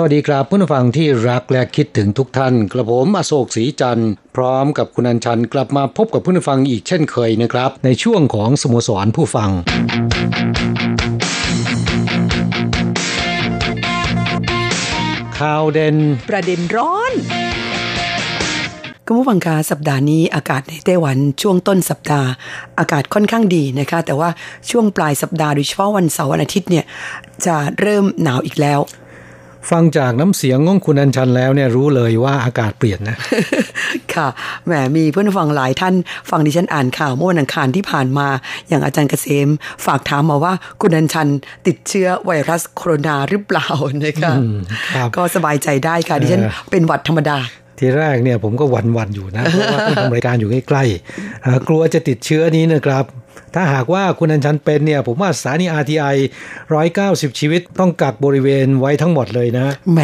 สวัสดีครับผู้ฟังที่รักและคิดถึงทุกท่าน กระผมอโศกศรีจันทร์พร้อมกับคุณอัญชันกลับมาพบกับผู้ฟังอีกเช่นเคยนะครับ ในช่วงของสโมสรผู้ฟัง ข่าวเด่นประเด็นร้อนคุณผู้ฟังคะสัปดาห์นี้อากาศในไต้หวันช่วงต้นสัปดาห์ อากาศค่อนข้างดีนะคะ แต่ว่าช่วงปลายสัปดาห์โดยเฉพาะวันเสาร์วันอาทิตย์เนี่ยจะเริ่มหนาวอีกแล้ว ฟังจากน้ำเสียงของคุณอัญชันแล้วเนี่ยรู้เลยว่าอากาศเปลี่ยนนะ ค่ะแหมมีเพื่อนฟังหลายท่าน ฟังดิฉันอ่านข่าวเมื่อวันอังคารที่ผ่านมา อย่างอาจารย์เกษม ฝากถามมาว่าคุณอัญชันติดเชื้อไวรัสโคโรนาหรือเปล่านะคะครับก็สบายใจได้ค่ะดิฉันเป็นหวัดธรรมดาทีแรกเนี่ยผมก็หวันวันๆอยู่นะเพราะว่าต้องทำรายการอยู่ใกล้ๆอ่ากลัวจะติดเชื้อนี้นะครับ ถ้าหากว่าคุณอัญชันเป็นเนี่ย ผมว่าสถานี RTI 190 ชีวิตต้องกักบริเวณไว้ทั้งหมดเลยนะแหม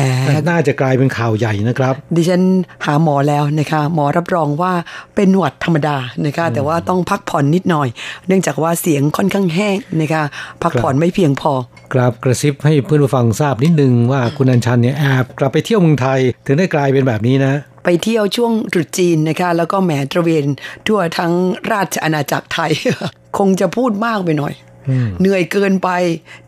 น่าจะกลายเป็นข่าวใหญ่นะครับ ดิฉันหาหมอแล้วนะคะหมอรับรองว่าเป็นหวัดธรรมดานะคะแต่ว่าต้องพักผ่อนนิดหน่อย เนื่องจากว่าเสียงค่อนข้างแห้งนะคะพักผ่อนไม่เพียงพอครับกระซิบให้เพื่อนผู้ฟังทราบนิดนึงว่าคุณอัญชันเนี่ยแอบกลับไปเที่ยวเมืองไทย ถึงได้กลายเป็นแบบนี้นะ ไปเที่ยวช่วงตรุษจีนนะคะ แล้วก็แหมตระเวนทั่วทั้งราชอาณาจักรไทย คงจะพูดมากไปหน่อย เหนื่อยเกินไป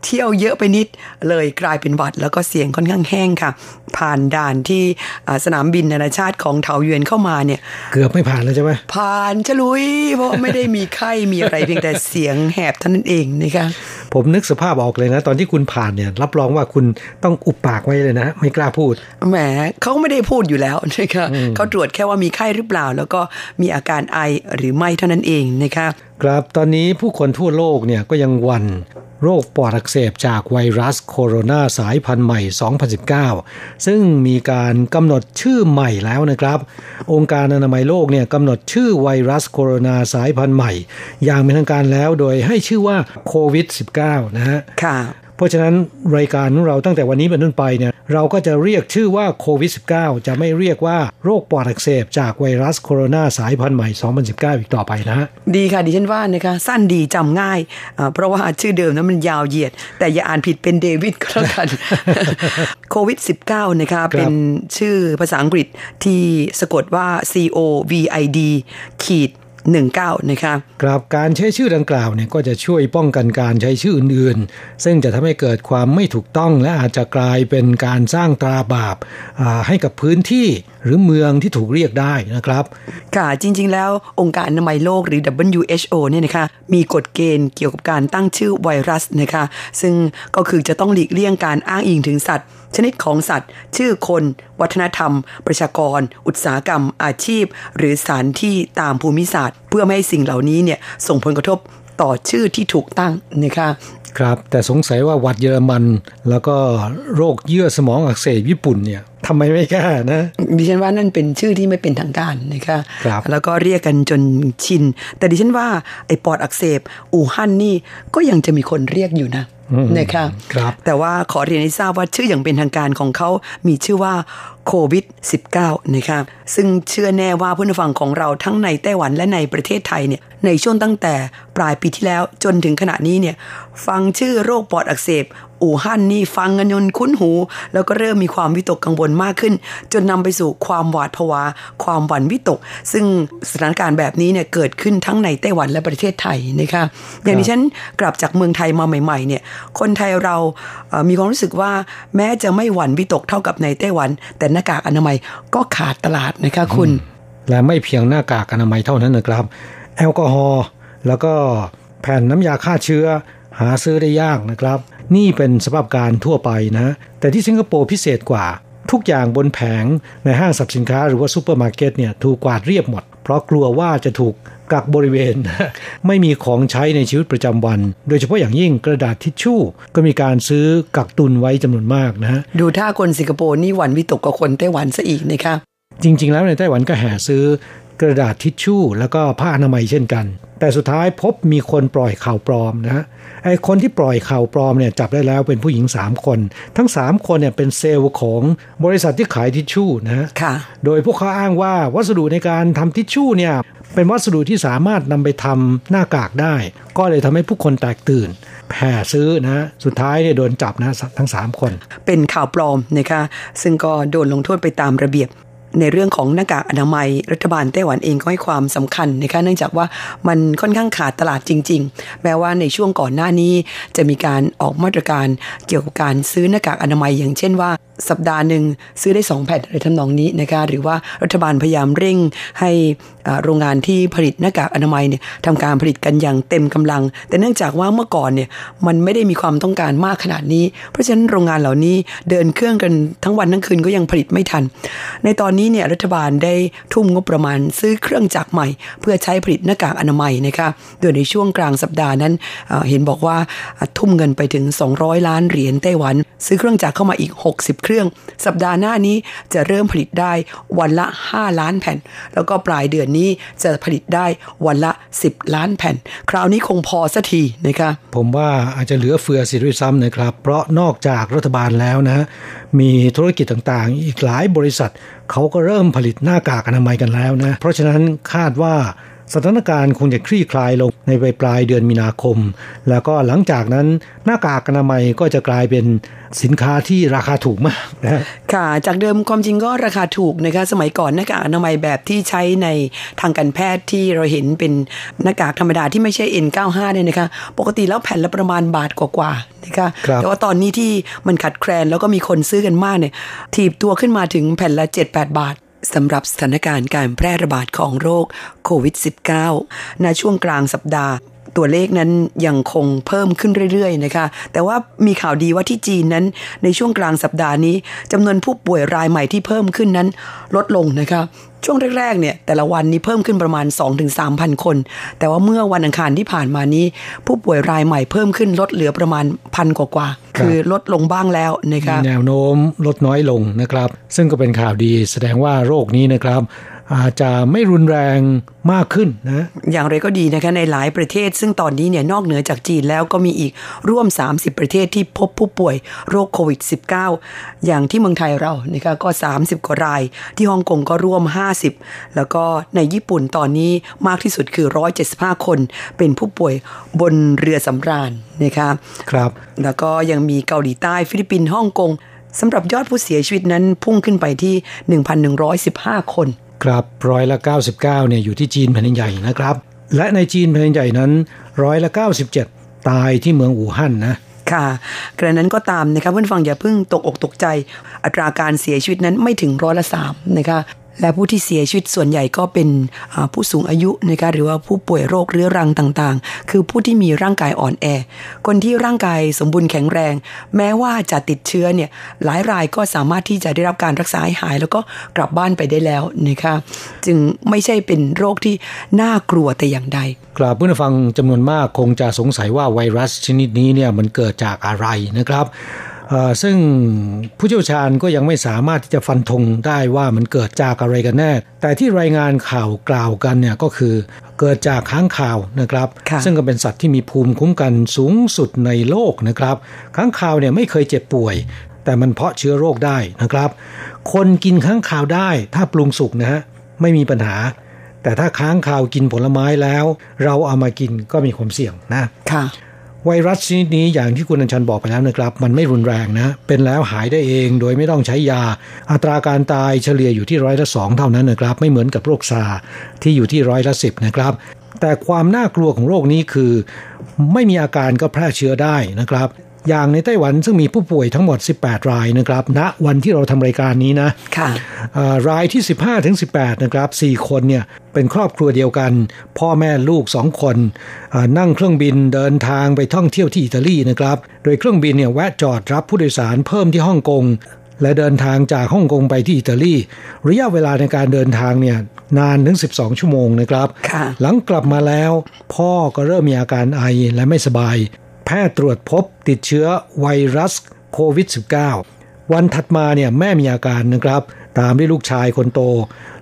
เที่ยวเยอะไปนิดเลยกลายเป็นหวัด แล้วก็เสียงค่อนข้างแห้งค่ะ ผ่านด่านที่อ่าสนามบินนานาชาติของเถาเยวนเข้ามาเนี่ย เกือบไม่ผ่านแล้วใช่ไหมผ่านฉลุย เพราะไม่ได้มีไข้มีอะไรเพียงแต่เสียงแหบเท่านั้นเองนะคะผมนึกสภาพออกเลยนะ ตอนที่คุณผ่านเนี่ย รับรองว่าคุณต้องอุบปากไว้เลยนะ ไม่กล้าพูดแหมเขาไม่ได้พูดอยู่แล้วนะคะเขาตรวจแค่ว่ามีไข้หรือเปล่า แล้วก็มีอาการไอหรือไม่เท่านั้นเองนะคะ ครับตอนนี้ผู้คนทั่วโลกเนี่ยก็ยังวันโรคปอดอักเสบจากไวรัสโคโรนาสายพันธุ์ใหม่ 2019 ซึ่งมีการกำหนดชื่อใหม่แล้วนะครับ องค์การอนามัยโลกเนี่ยกำหนดชื่อไวรัสโคโรนาสายพันธุ์ใหม่ อย่างเป็นทางการแล้วโดยให้ชื่อว่าโควิด -19 นะฮะค่ะ เพราะฉะนั้นรายการของเราตั้งแต่วันนี้เป็นต้นไปเนี่ยเราก็จะเรียกชื่อว่าโควิด -19 จะไม่เรียกว่าโรคปอดอักเสบจากไวรัสโคโรนาสายพันธุ์ใหม่ 2019 อีกต่อไปนะ ดีค่ะดิฉันว่านะคะสั้นดีจำง่ายอ่าเพราะว่าชื่อเดิมนั้นมันยาวเหยียด แต่อย่าอ่านผิดเป็นเดวิดก็แล้วกันโควิด -19 นะคะเป็นชื่อภาษาอังกฤษที่สะกดว่า C O V I D ขีด 19นะคะกราบการใช้ชื่อดังกล่าวเนี่ยก็จะช่วยป้องกันการใช้ชื่ออื่นๆ ซึ่งจะทำให้เกิดความไม่ถูกต้องและอาจจะกลายเป็นการสร้างตราบาปให้กับพื้นที่หรือเมืองที่ถูกเรียกได้นะครับ ค่ะจริง ๆ แล้วองค์การอนามัยโลกหรือ WHO เนี่ยนะคะมีกฎเกณฑ์เกี่ยวกับการตั้งชื่อไวรัสนะคะซึ่งก็คือจะต้องหลีกเลี่ยงการอ้างอิงถึงสัตว์ชนิดของสัตว์ ชื่อคน วัฒนธรรม ประชากร อุตสาหกรรม อาชีพ หรือสถานที่ตามภูมิศาสตร์ เพื่อไม่ให้สิ่งเหล่านี้เนี่ยส่งผลกระทบต่อชื่อที่ถูกตั้งนะคะครับ แต่สงสัยว่าหวัดเยอรมัน แล้วก็โรคเยื่อสมองอักเสบญี่ปุ่นเนี่ยทำไมไม่กล้านะดิฉันว่านั่นเป็นชื่อที่ไม่เป็นทางการนะคะครับแล้วก็เรียกกันจนชิน แต่ดิฉันว่าไอ้ปอดอักเสบอู่ฮั่นนี่ก็ยังจะมีคนเรียกอยู่นะนะคะครับ แต่ว่าขอเรียนให้ทราบว่าชื่ออย่างเป็นทางการของเขา มีชื่อว่าโควิด -19 นะคะซึ่งเชื่อแน่ว่าผู้นฟังของเราทั้งในไต้หวันและในประเทศไทยเนี่ย ในช่วงตั้งแต่ปลายปีที่แล้วจนถึงขณะนี้เนี่ย ฟังชื่อโรคปอดอักเสบ อู่ฮั่นนี่ฟังกันจนคุ้นหู แล้วก็เริ่มมีความวิตกกังวลมากขึ้น จนนำไปสู่ความหวาดผวา ความหวั่นวิตก ซึ่งสถานการณ์แบบนี้เนี่ยเกิดขึ้นทั้งในไต้หวันและประเทศไทยนะคะอย่างที่ฉันกลับจากเมืองไทยมาใหม่ๆเนี่ยคนไทยเราเอ่อมีความรู้สึกว่าแม้จะไม่หวั่นวิตกเท่ากับในไต้หวัน แต่หน้ากากอนามัยก็ขาดตลาดนะคะคุณ และไม่เพียงหน้ากากอนามัยเท่านั้นนะครับ แอลกอฮอล์แล้วก็แผ่นน้ำยาฆ่าเชื้อหาซื้อได้ยากนะครับ นี่เป็นสภาพการทั่วไปนะ แต่ที่สิงคโปร์พิเศษกว่า ทุกอย่างบนแผงในห้างสรรพสินค้าหรือว่าซูเปอร์มาร์เก็ตเนี่ยถูกกวาดเรียบหมด เพราะกลัวว่าจะถูกกักบริเวณ ไม่มีของใช้ในชีวิตประจำวัน โดยเฉพาะอย่างยิ่งกระดาษทิชชู่ ก็มีการซื้อกักตุนไว้จำนวนมากนะฮะดูท่าคนสิงคโปร์นี่หวันวิตกกับคนไต้หวันซะอีกนะคะจริง ๆ แล้วในไต้หวันก็แห่ซื้อกระดาษทิชชู่ แล้วก็ผ้าอนามัยเช่นกัน แต่สุดท้ายพบมีคนปล่อยข่าวปลอมนะฮะไอ้คนที่ปล่อยข่าวปลอมเนี่ยจับได้แล้วเป็นผู้หญิง 3 คน ทั้ง 3 คนเนี่ยเป็นเซลล์ของบริษัทที่ขายทิชชู่นะฮะค่ะโดยพวกเขาอ้างว่าวัสดุในการทำทิชชู่เนี่ยเป็นวัสดุที่สามารถนำไปทำหน้ากากได้ ก็เลยทำให้ผู้คนแตกตื่นแผ่ซื้อนะฮะสุดท้ายเนี่ยโดนจับนะทั้ง 3 คน เป็นข่าวปลอมนะคะซึ่งก็โดนลงโทษไปตามระเบียบ ในเรื่องของหน้ากากอนามัย รัฐบาลไต้หวันเองก็ให้ความสำคัญนะคะเนื่องจากว่ามันค่อนข้างขาดตลาดจริง ๆ แม้ว่าในช่วงก่อนหน้านี้ จะมีการออกมาตรการเกี่ยวกับการซื้อหน้ากากอนามัย อย่างเช่นว่า สัปดาห์หนึ่งซื้อได้ 2 แผ่นอะไรทำนองนี้นะคะหรือว่ารัฐบาลพยายามเร่งให้ โรงงานที่ผลิตหน้ากากอนามัยเนี่ยทำการผลิตกันอย่างเต็มกำลัง แต่เนื่องจากว่าเมื่อก่อนเนี่ยมันไม่ได้มีความต้องการมากขนาดนี้ เพราะฉะนั้นโรงงานเหล่านี้เดินเครื่องกันทั้งวันทั้งคืนก็ยังผลิตไม่ทัน ในตอนนี้เนี่ยรัฐบาลได้ทุ่มงบประมาณซื้อเครื่องจักรใหม่ เพื่อใช้ผลิตหน้ากากอนามัยนะคะโดยในช่วงกลางสัปดาห์นั้นเห็นบอกว่าทุ่มเงินไปถึง 200 ล้านเหรียญไต้หวัน ซื้อเครื่องจักรเข้ามาอีก 60 เครื่อง สัปดาห์หน้านี้จะเริ่มผลิตได้วันละ 5 ล้านแผ่น แล้วก็ปลายเดือนนี้จะผลิตได้วันละ 10 ล้านแผ่น คราวนี้คงพอสักทีนะคะผมว่าอาจจะเหลือเฟือสิด้วยซ้ำนะครับ เพราะนอกจากรัฐบาลแล้วนะ มีธุรกิจต่างๆ อีกหลายบริษัทเขาก็เริ่มผลิตหน้ากากอนามัยกันแล้วนะ เพราะฉะนั้นคาดว่า สถานการณ์คงจะคลี่คลายลงในปลายปลายเดือนมีนาคม แล้วก็หลังจากนั้นหน้ากากอนามัยก็จะกลายเป็นสินค้าที่ราคาถูกมากนะค่ะ จากเดิมความจริงก็ราคาถูกนะคะสมัยก่อนหน้ากากอนามัยแบบที่ใช้ในทางการแพทย์ที่เราเห็นเป็นหน้ากากธรรมดาที่ไม่ใช่ N95 เนี่ยนะคะปกติแล้วแผ่นละประมาณบาทกว่าๆนะคะครับแต่ว่าตอนนี้ที่มันขัดแคลนแล้วก็มีคนซื้อกันมากเนี่ยถีบตัวขึ้นมาถึงแผ่นละ 7-8 บาท สำหรับสถานการณ์การแพร่ระบาดของโรคโควิด -19 ในช่วงกลางสัปดาห์ตัวเลขนั้นยังคงเพิ่มขึ้นเรื่อยๆนะคะ แต่ว่ามีข่าวดีว่าที่จีนนั้น ในช่วงกลางสัปดาห์นี้จำนวนผู้ป่วยรายใหม่ที่เพิ่มขึ้นนั้น ลดลงนะคะ ช่วงแรกๆเนี่ยแต่ละวันนี้เพิ่มขึ้นประมาณ 2-3,000 คน แต่ว่าเมื่อวันอังคารที่ผ่านมานี้ ผู้ป่วยรายใหม่เพิ่มขึ้นลดเหลือประมาณพันกว่าๆคือลดลงบ้างแล้วนะคะมีแนวโน้มลดน้อยลงนะครับ ซึ่งก็เป็นข่าวดีแสดงว่าโรคนี้นะครับ อาจจะไม่รุนแรงมากขึ้นนะอย่างไรก็ดีนะคะในหลายประเทศ ซึ่งตอนนี้เนี่ยนอกเหนือจากจีนแล้วก็มีอีกร่วม 30 ประเทศที่พบผู้ป่วยโรคโควิด -19 อย่างที่เมืองไทยเรานะคะก็ 30 กว่าราย ที่ฮ่องกงก็ร่วม 50 แล้วก็ในญี่ปุ่นตอนนี้มากที่สุดคือ 175 คน เป็นผู้ป่วยบนเรือสำราญนะคะครับแล้วก็ยังมีเกาหลีใต้ฟิลิปปินส์ฮ่องกงสำหรับยอดผู้เสียชีวิตนั้นพุ่งขึ้นไปที่ 1,115 คน ครับร้อยละ 99เนี่ยอยู่ที่จีนแผ่นใหญ่นะครับ และในจีนแผ่นดินใหญ่นั้นร้อยละ 97 ตายที่เมืองอู่ฮั่นนะค่ะกระนั้นก็ตามนะคะเพื่อนฟังอย่าเพิ่งตกอกตกใจ อัตราการเสียชีวิตนั้นไม่ถึงร้อยละสามนะคะ และผู้ที่เสียชีวิตส่วนใหญ่ก็เป็นผู้สูงอายุนะคะหรือว่าผู้ป่วยโรคเรื้อรังต่างๆ คือผู้ที่มีร่างกายอ่อนแอ คนที่ร่างกายสมบูรณ์แข็งแรง แม้ว่าจะติดเชื้อเนี่ยหลายรายก็สามารถที่จะได้รับการรักษาให้หาย แล้วก็กลับบ้านไปได้แล้วนะคะจึงไม่ใช่เป็นโรคที่น่ากลัวแต่อย่างใดกราบผู้ฟังจำนวนมากคงจะสงสัยว่าไวรัสชนิดนี้เนี่ยมันเกิดจากอะไรนะครับ ซึ่งผู้เชี่ยวชาญก็ยังไม่สามารถที่จะฟันธงได้ว่ามันเกิดจากอะไรกันแน่ แต่ที่รายงานข่าวกล่าวกันเนี่ยก็คือเกิดจากค้างข่าวนะครับค่ะซึ่งก็เป็นสัตว์ที่มีภูมิคุ้มกันสูงสุดในโลกนะครับ ค้างข่าวเนี่ยไม่เคยเจ็บป่วย แต่มันเพาะเชื้อโรคได้นะครับ คนกินค้างข่าวได้ถ้าปรุงสุกนะฮะไม่มีปัญหา แต่ถ้าค้างคาวกินผลไม้แล้ว เราเอามากินก็มีความเสี่ยงนะค่ะ ไวรัสชนิดนี้อย่างที่คุณอัญชันบอกไปแล้วนะครับ มันไม่รุนแรงนะ เป็นแล้วหายได้เองโดยไม่ต้องใช้ยา อัตราการตายเฉลี่ยอยู่ที่ร้อยละสองเท่านั้นนะครับ ไม่เหมือนกับโรคซาที่อยู่ที่ร้อยละสิบนะครับ แต่ความน่ากลัวของโรคนี้คือ ไม่มีอาการก็แพร่เชื้อได้นะครับ อย่างในไต้หวันซึ่งมีผู้ป่วยทั้งหมด 18 รายนะครับณนะวันที่เราทำรายการนี้นะค่ะรายที่ 15ถึง18 นะครับ 4 คนเนี่ยเป็นครอบครัวเดียวกัน พ่อแม่ลูก 2 คน นั่งเครื่องบินเดินทางไปท่องเที่ยวที่อิตาลีนะครับ โดยเครื่องบินเนี่ยแวะจอดรับผู้โดยสารเพิ่มที่ฮ่องกงและเดินทางจากฮ่องกงไปที่อิตาลีระยะเวลาในการเดินทางเนี่ยนานถึง 12 ชั่วโมงนะครับ หลังกลับมาแล้ว พ่อก็เริ่มมีอาการไอและไม่สบาย แพทย์ตรวจพบติดเชื้อไวรัสโควิด -19 วันถัดมาเนี่ยแม่มีอาการนะครับ ตามด้วยลูกชายคนโต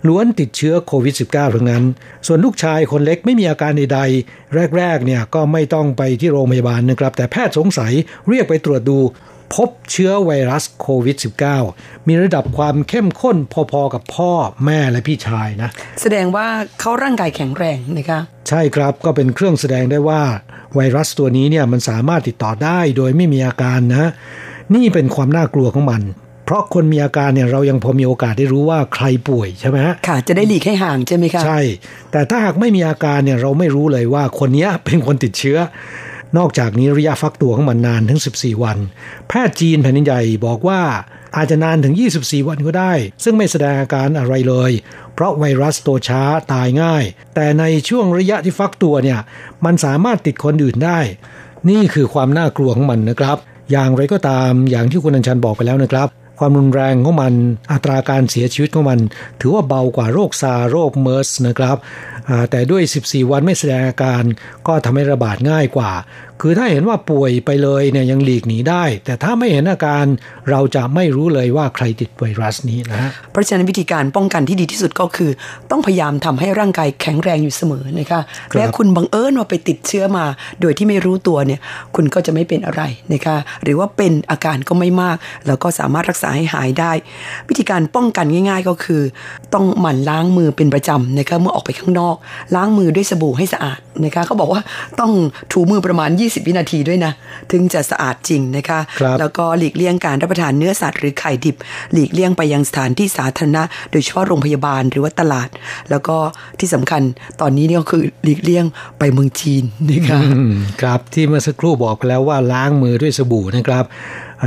ล้วนติดเชื้อโควิด -19 ทั้งนั้น ส่วนลูกชายคนเล็กไม่มีอาการใดๆ แรกๆเนี่ยก็ไม่ต้องไปที่โรงพยาบาลนะครับ แต่แพทย์สงสัยเรียกไปตรวจดู พบเชื้อไวรัสโควิด -19 มีระดับความเข้มข้นพอๆกับพ่อแม่และพี่ชายนะ แสดงว่าเขาร่างกายแข็งแรงนะคะใช่ครับก็เป็นเครื่องแสดงได้ว่า ไวรัสตัวนี้เนี่ยมันสามารถติดต่อได้โดยไม่มีอาการนะ นี่เป็นความน่ากลัวของมัน เพราะคนมีอาการเนี่ยเรายังพอมีโอกาสได้รู้ว่าใครป่วยใช่ไหมค่ะ จะได้หลีกให้ห่างใช่ไหมคะใช่ แต่ถ้าหากไม่มีอาการเนี่ยเราไม่รู้เลยว่าคนนี้เป็นคนติดเชื้อ นอกจากนี้ระยะฟักตัวของมันนานถึง 14 วัน แพทย์จีนแผ่นใหญ่บอกว่าอาจจะนานถึง 24 วันก็ได้ ซึ่งไม่แสดงอาการอะไรเลย เพราะไวรัสตัวช้าตายง่าย แต่ในช่วงระยะที่ฟักตัวเนี่ย มันสามารถติดคนอื่นได้ นี่คือความน่ากลัวของมันนะครับ อย่างไรก็ตามอย่างที่คุณอัญชันบอกไปแล้วนะครับ ความรุนแรงของมัน อัตราการเสียชีวิตของมัน ถือว่าเบากว่าโรคซาโรคเมอร์สนะครับแต่ด้วย 14 วันไม่แสดงอาการก็ทำให้ระบาดง่ายกว่าคือถ้าเห็นว่าป่วยไปเลยเนี่ยยังหลีกหนีได้ แต่ถ้าไม่เห็นอาการเราจะไม่รู้เลยว่าใครติดไวรัสนี้นะเพราะฉะนั้นวิธีการป้องกันที่ดีที่สุดก็คือ ต้องพยายามทำให้ร่างกายแข็งแรงอยู่เสมอนะคะและคุณบังเอิญว่าไปติดเชื้อมา โดยที่ไม่รู้ตัวเนี่ยคุณก็จะไม่เป็นอะไรนะคะหรือว่าเป็นอาการก็ไม่มาก แล้วก็สามารถรักษาให้หายได้ วิธีการป้องกันง่าย ๆก็คือ ต้องหมั่นล้างมือเป็นประจำนะคะเมื่อออกไปข้างนอก ล้างมือด้วยสบู่ให้สะอาดนะคะเขาบอกว่าต้องถูมือประมาณ20วินาทีด้วยนะ ถึงจะสะอาดจริงนะคะคแล้วก็หลีกเลี่ยงการรับประทานเนื้อสัตว์หรือไข่ดิบ หลีกเลี่ยงไปยังสถานที่สาธารณะ โดยเฉพาะโรงพยาบาลหรือว่าตลาด แล้วก็ที่สำคัญตอนนี้นี่ก็คือหลีกเลี่ยงไปเมืองจีนนะคะครับที่เมื่อสักครู่บอกไปแล้วว่าล้างมือด้วยสบู่นะครับ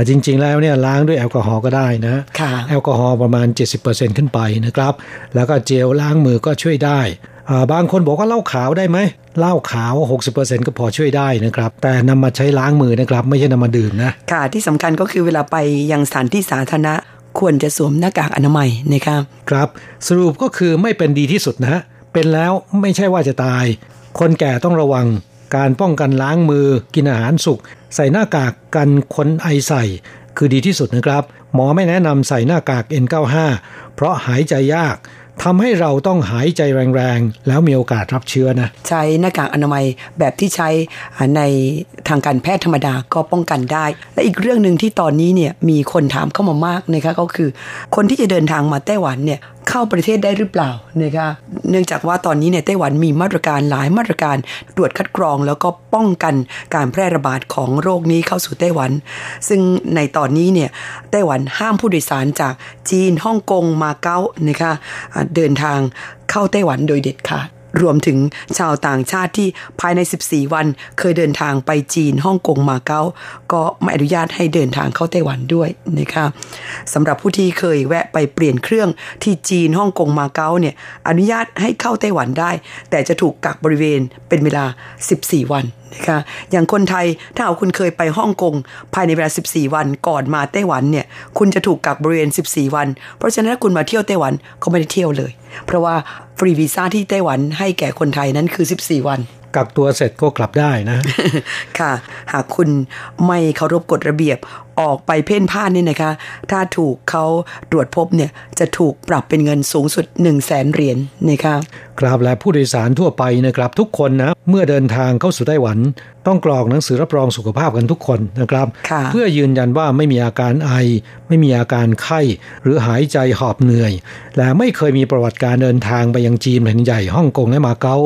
จริง ๆ แล้วเนี่ยล้างด้วยแอลกอฮอล์ก็ได้นะแอลกอฮอล์ประมาณ 70%ขึ้นไปนะครับ แล้วก็เจลล้างมือก็ช่วยได้ บางคนบอกว่าเหล้าขาวได้ไหมเหล้าขาว 60%ก็พอช่วยได้นะครับ แต่นำมาใช้ล้างมือนะครับ ไม่ใช่นำมาดื่มนะค่ะที่สำคัญก็คือเวลาไปยังสถานที่สาธารณะควรจะสวมหน้ากากอนามัยนะครับครับ สรุปก็คือไม่เป็นดีที่สุดนะ เป็นแล้วไม่ใช่ว่าจะตาย คนแก่ต้องระวังการป้องกันล้างมือ กินอาหารสุก ใส่หน้ากากกันคนไอใส่ คือดีที่สุดนะครับ หมอไม่แนะนำใส่หน้ากาก N95 เพราะหายใจยาก ทำให้เราต้องหายใจแรงๆ แล้วมีโอกาสรับเชื้อนะ ใช้หน้ากากอนามัยแบบที่ใช้ในทางการแพทย์ธรรมดาก็ป้องกันได้ และอีกเรื่องหนึ่งที่ตอนนี้เนี่ยมีคนถามเข้ามามากนะคะก็คือ คนที่จะเดินทางมาไต้หวันเนี่ย เข้าประเทศได้หรือเปล่านะคะเนื่องจากว่าตอนนี้เนี่ยไต้หวันมีมาตรการหลายมาตรการตรวจคัดกรอง แล้วก็ป้องกันการแพร่ระบาดของโรคนี้เข้าสู่ไต้หวัน ซึ่งในตอนนี้เนี่ยไต้หวันห้ามผู้โดยสารจากจีนฮ่องกงมาเก๊านะคะเดินทางเข้าไต้หวันโดยเด็ดขาด รวมถึงชาวต่างชาติที่ภายใน 14 วันเคยเดินทางไปจีนฮ่องกงมาเก๊าก็ไม่อนุญาตให้เดินทางเข้าไต้หวันด้วยนะคะสำหรับผู้ที่เคยแวะไปเปลี่ยนเครื่องที่จีนฮ่องกงมาเก๊าเนี่ยอนุญาตให้เข้าไต้หวันได้ แต่จะถูกกักบริเวณเป็นเวลา 14 วัน นะคะอย่างคนไทยถ้าเอาคุณเคยไปฮ่องกงภายในเวลา 14 วันก่อนมาไต้หวันเนี่ยคุณจะถูกกักบริเวณ 14 วัน เพราะฉะนั้นถ้าคุณมาเที่ยวไต้หวันก็ไม่ได้เที่ยวเลย เพราะว่าฟรีวีซ่าที่ไต้หวันให้แก่คนไทยนั้นคือ 14 วันกักตัวเสร็จก็กลับได้นะ ค่ะ หากคุณไม่เคารพกฎระเบียบ ออกไปเพ่นพ่านนี่นะคะ ถ้าถูกเขาตรวจพบเนี่ยจะถูกปรับเป็นเงินสูงสุด 1 0 0 0 0แสนเหรียญนะคะกราบและผู้โดยสารทั่วไปนะครับทุกคนนะ เมื่อเดินทางเข้าสู่ไต้หวัน ต้องกรอกหนังสือรับรองสุขภาพกันทุกคนนะครับ เพื่อยืนยันว่าไม่มีอาการไอ ไม่มีอาการไข้ หรือหายใจหอบเหนื่อย และไม่เคยมีประวัติการเดินทางไปยังจีนแผ่นใหญ่ฮ่องกงและมาเก๊า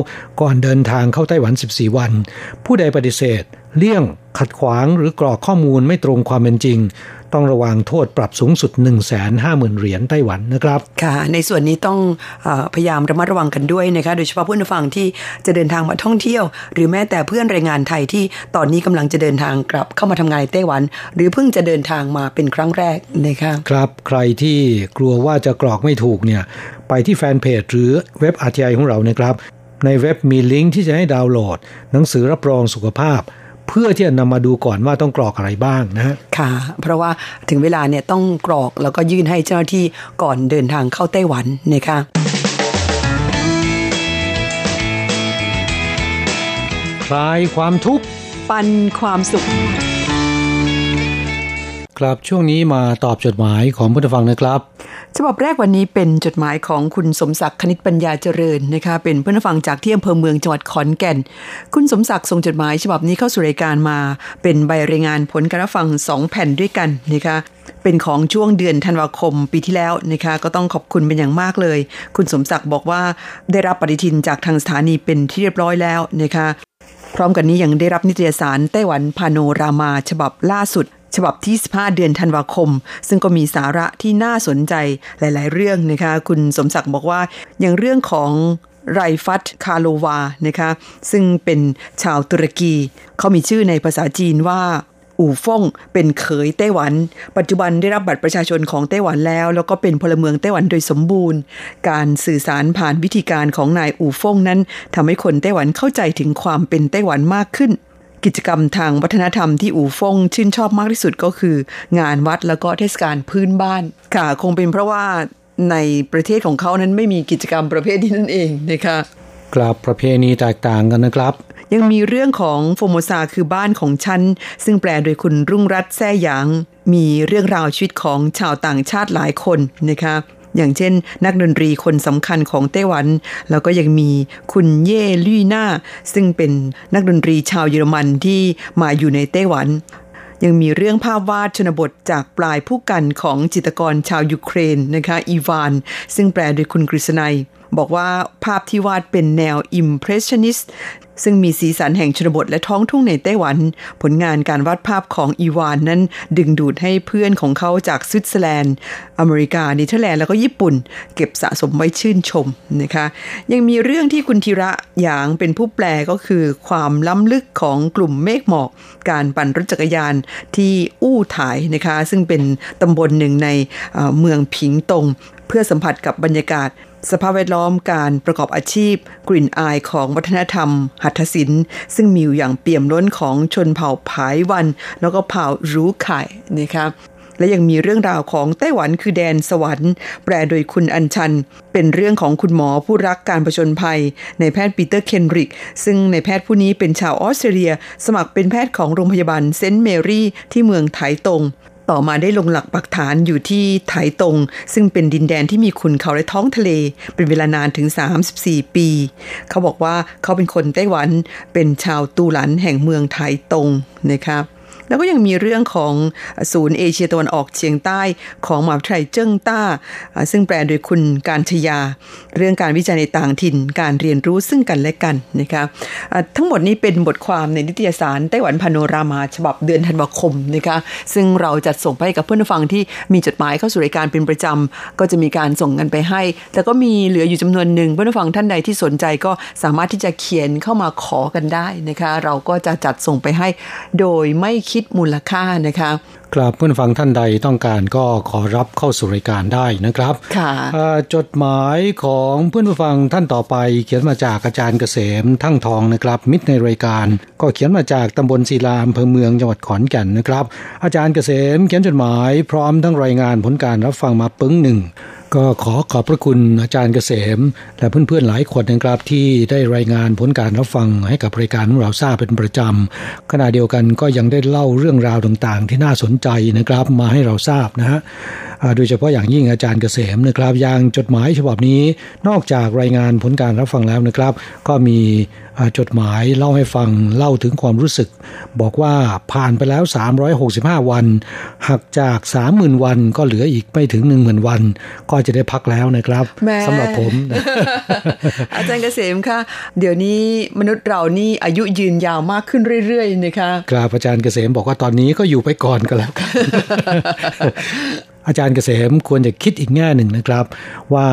ก่อนเดินทางเข้าไต้หวัน 14 วัน ผู้ใดปฏิเสธ เลี่ยงขัดขวางหรือกรอกข้อมูลไม่ตรงความเป็นจริง ต้องระวังโทษปรับสูงสุด 1 5 0 0 0 0 เหรียญไต้หวันนะครับ ค่ะ ในส่วนนี้ต้องอพยายามระมัดระวังกันด้วยนะคะ โดยเฉพาะผู้นฟังที่จะเดินทางมาท่องเที่ยว หรือแม้แต่เพื่อนแรงงานไทยที่ตอนนี้กำลังจะเดินทางกลับเข้ามาทำงานในไต้หวัน หรือเพิ่งจะเดินทางมาเป็นครั้งแรกนะคะครับ ใครที่กลัวว่าจะกรอกไม่ถูกเนี่ยไปที่แฟนเพจหรือเว็บ RTI ของเรานะครับในเว็บมีลิงก์ที่จะให้ดาวน์โหลด หนังสือรับรองสุขภาพ เพื่อที่จะนำมาดูก่อนว่าต้องกรอกอะไรบ้างนะค่ะ เพราะว่าถึงเวลาเนี่ยต้องกรอกแล้วก็ยื่นให้เจ้าหน้าที่ก่อนเดินทางเข้าไต้หวันนะคะคลายความทุกข์ปันความสุข ครับช่วงนี้มาตอบจดหมายของผู้ฟังนะครับ ฉบับแรกวันนี้เป็นจดหมายของคุณสมศักดิ์คณิตปัญญาเจริญนะคะเป็นเพื่อนฟังจากที่อำเภอเมืองจังหวัดขอนแก่น คุณสมศักดิ์ส่งจดหมายฉบับนี้เข้าสู่รายการมา เป็นใบรายงานผลการรับฟังสองแผ่นด้วยกันนะคะเป็นของช่วงเดือนธันวาคมปีที่แล้วนะคะก็ต้องขอบคุณเป็นอย่างมากเลย คุณสมศักดิ์บอกว่าได้รับปฏิทินจากทางสถานีเป็นที่เรียบร้อยแล้วนะคะพร้อมกันนี้ยังได้รับนิตยสารไต้หวันพาโนรามาฉบับล่าสุด ฉบับที่ 15 เดือนธันวาคม ซึ่งก็มีสาระที่น่าสนใจหลาย ๆ เรื่องนะคะ คุณสมศักดิ์บอกว่าอย่างเรื่องของไรฟัตคาโลวานะคะ ซึ่งเป็นชาวตุรกี เขามีชื่อในภาษาจีนว่าอู่ฟ่งเป็นเขยไต้หวัน ปัจจุบันได้รับบัตรประชาชนของไต้หวันแล้ว แล้วก็เป็นพลเมืองไต้หวันโดยสมบูรณ์ การสื่อสารผ่านวิธีการของนายอู่ฟ่งนั้นทำให้คนไต้หวันเข้าใจถึงความเป็นไต้หวันมากขึ้น กิจกรรมทางวัฒนธรรมที่อู่ฟงชื่นชอบมากที่สุดก็คือ งานวัดแล้วก็เทศกาลพื้นบ้าน ค่ะ คงเป็นเพราะว่าในประเทศของเขานั้นไม่มีกิจกรรมประเภทนี้นั่นเองนะคะกลับประเพณีแตกต่างกันนะครับ ยังมีเรื่องของโฟโมซาคือบ้านของฉัน ซึ่งแปลโดยคุณรุ่งรัตน์แซ่หยาง มีเรื่องราวชีวิตของชาวต่างชาติหลายคนนะคะ อย่างเช่น นักดนตรีคนสำคัญของไต้หวัน แล้วก็ยังมีคุณเย่ลี่หน่าซึ่งเป็นนักดนตรีชาวเยอรมันที่มาอยู่ในไต้หวัน ยังมีเรื่องภาพวาดชนบทจากปลายผู้กันของจิตรกรชาวยูเครนนะคะอีวาน ซึ่งแปลโดยคุณกฤษณัย บอกว่าภาพที่วาดเป็นแนว Impressionist ซึ่งมีสีสันแห่งชนบทและท้องทุ่งในไต้หวัน ผลงานการวาดภาพของอีวานนั้นดึงดูดให้เพื่อนของเขาจากสวิตเซอร์แลนด์ อเมริกาเนเธอร์แลนด์แล้วก็ญี่ปุ่น เก็บสะสมไว้ชื่นชมนะคะยังมีเรื่องที่คุณธีระหยางเป็นผู้แปลก็คือความล้ำลึกของกลุ่มเมฆหมอก การปั่นรถจักรยานที่อู้ถ่ายนะคะ ซึ่งเป็นตำบลหนึ่งในเมืองผิงตง เพื่อสัมผัสกับบรรยากาศ สภาพแวดล้อมการประกอบอาชีพ กลิ่นอายของวัฒนธรรม หัตถศิลป์ ซึ่งมีอยู่อย่างเปี่ยมล้นของชนเผ่าผายวัน แล้วก็เผ่าหลู่ข่ายนะคะและยังมีเรื่องราวของไต้หวันคือแดนสวรรค์ แปลโดยคุณอัญชัน เป็นเรื่องของคุณหมอผู้รักการประชนภัย นายแพทย์ปีเตอร์เคนริก ซึ่งนายแพทย์ผู้นี้เป็นชาวออสเตรเลีย สมัครเป็นแพทย์ของโรงพยาบาลเซนต์เมรี่ที่เมืองไถตง ต่อมาได้ลงหลักปักฐานอยู่ที่ไถตง ซึ่งเป็นดินแดนที่มีขุนเขาและท้องทะเล เป็นเวลานานถึง 34 ปี เขาบอกว่าเขาเป็นคนไต้หวันเป็นชาวตูหลันแห่งเมืองไถตงนะครับ แล้วก็ยังมีเรื่องของศูนย์เอเชียตะวันออกเฉียงใต้ของมหาวิทยาลัยเจิ้งต้า ซึ่งแปลโดยคุณการชยา เรื่องการวิจัยในต่างถิ่นการเรียนรู้ซึ่งกันและกันนะคะทั้งหมดนี้เป็นบทความในนิตยสารไต้หวันพาโนรามาฉบับเดือนธันวาคมนะคะซึ่งเราจัดส่งไปกับเพื่อนฟังที่มีจดหมายเข้าสู่รายการเป็นประจำก็จะมีการส่งกันไปให้ แต่ก็มีเหลืออยู่จำนวนหนึ่งเพื่อนฟังท่านใดที่สนใจก็สามารถที่จะเขียนเข้ามาขอกันได้นะคะเราก็จะจัดส่งไปให้โดยไม่คิดมูลค่านะคะกราบเพื่อนฟังท่านใดต้องการก็ขอรับเข้าสู่รายการได้นะครับค่ะจดหมายของเพื่อนผู้ฟังท่านต่อไป เขียนมาจากอาจารย์เกษมทั้งทองนะครับ มิตรในรายการ ก็เขียนมาจากตำบลศิลาอำเภอเมืองจังหวัดขอนแก่นนะครับ อาจารย์เกษมเขียนจดหมายพร้อมทั้งรายงานผลการรับฟังมาปึ้งหนึ่ง ก็ขอขอบพระคุณอาจารย์เกษม และเพื่อนๆหลายคนนะครับที่ได้รายงานผลการรับฟังให้กับรายการของเราทราบเป็นประจำขณะเดียวกันก็ยังได้เล่าเรื่องราวต่างๆ ที่น่าสนใจนะครับมาให้เราทราบนะฮะโดยเฉพาะอย่างยิ่งอาจารย์เกษมนะครับยังจดหมายฉบับนี้นอกจากรายงานผลการรับฟังแล้วนะครับ ก็มีจดหมายเล่าให้ฟังเล่าถึงความรู้สึก บอกว่าผ่านไปแล้ว 365 วัน หักจาก 30,000 วันก็เหลืออีกไม่ถึง 10,000 วัน ก็จะได้พักแล้วนะครับแม่สำหรับผม อาจารย์เกษมคะเดี๋ยวนี้มนุษย์เรานี่อายุยืนยาวมากขึ้นเรื่อยๆนะคะกราบอาจารย์เกษมบอกว่าตอนนี้ก็อยู่ไปก่อนก็แล้วกันอาจารย์เกษมควรจะคิดอีกแง่หนึ่งนะครับ ว่า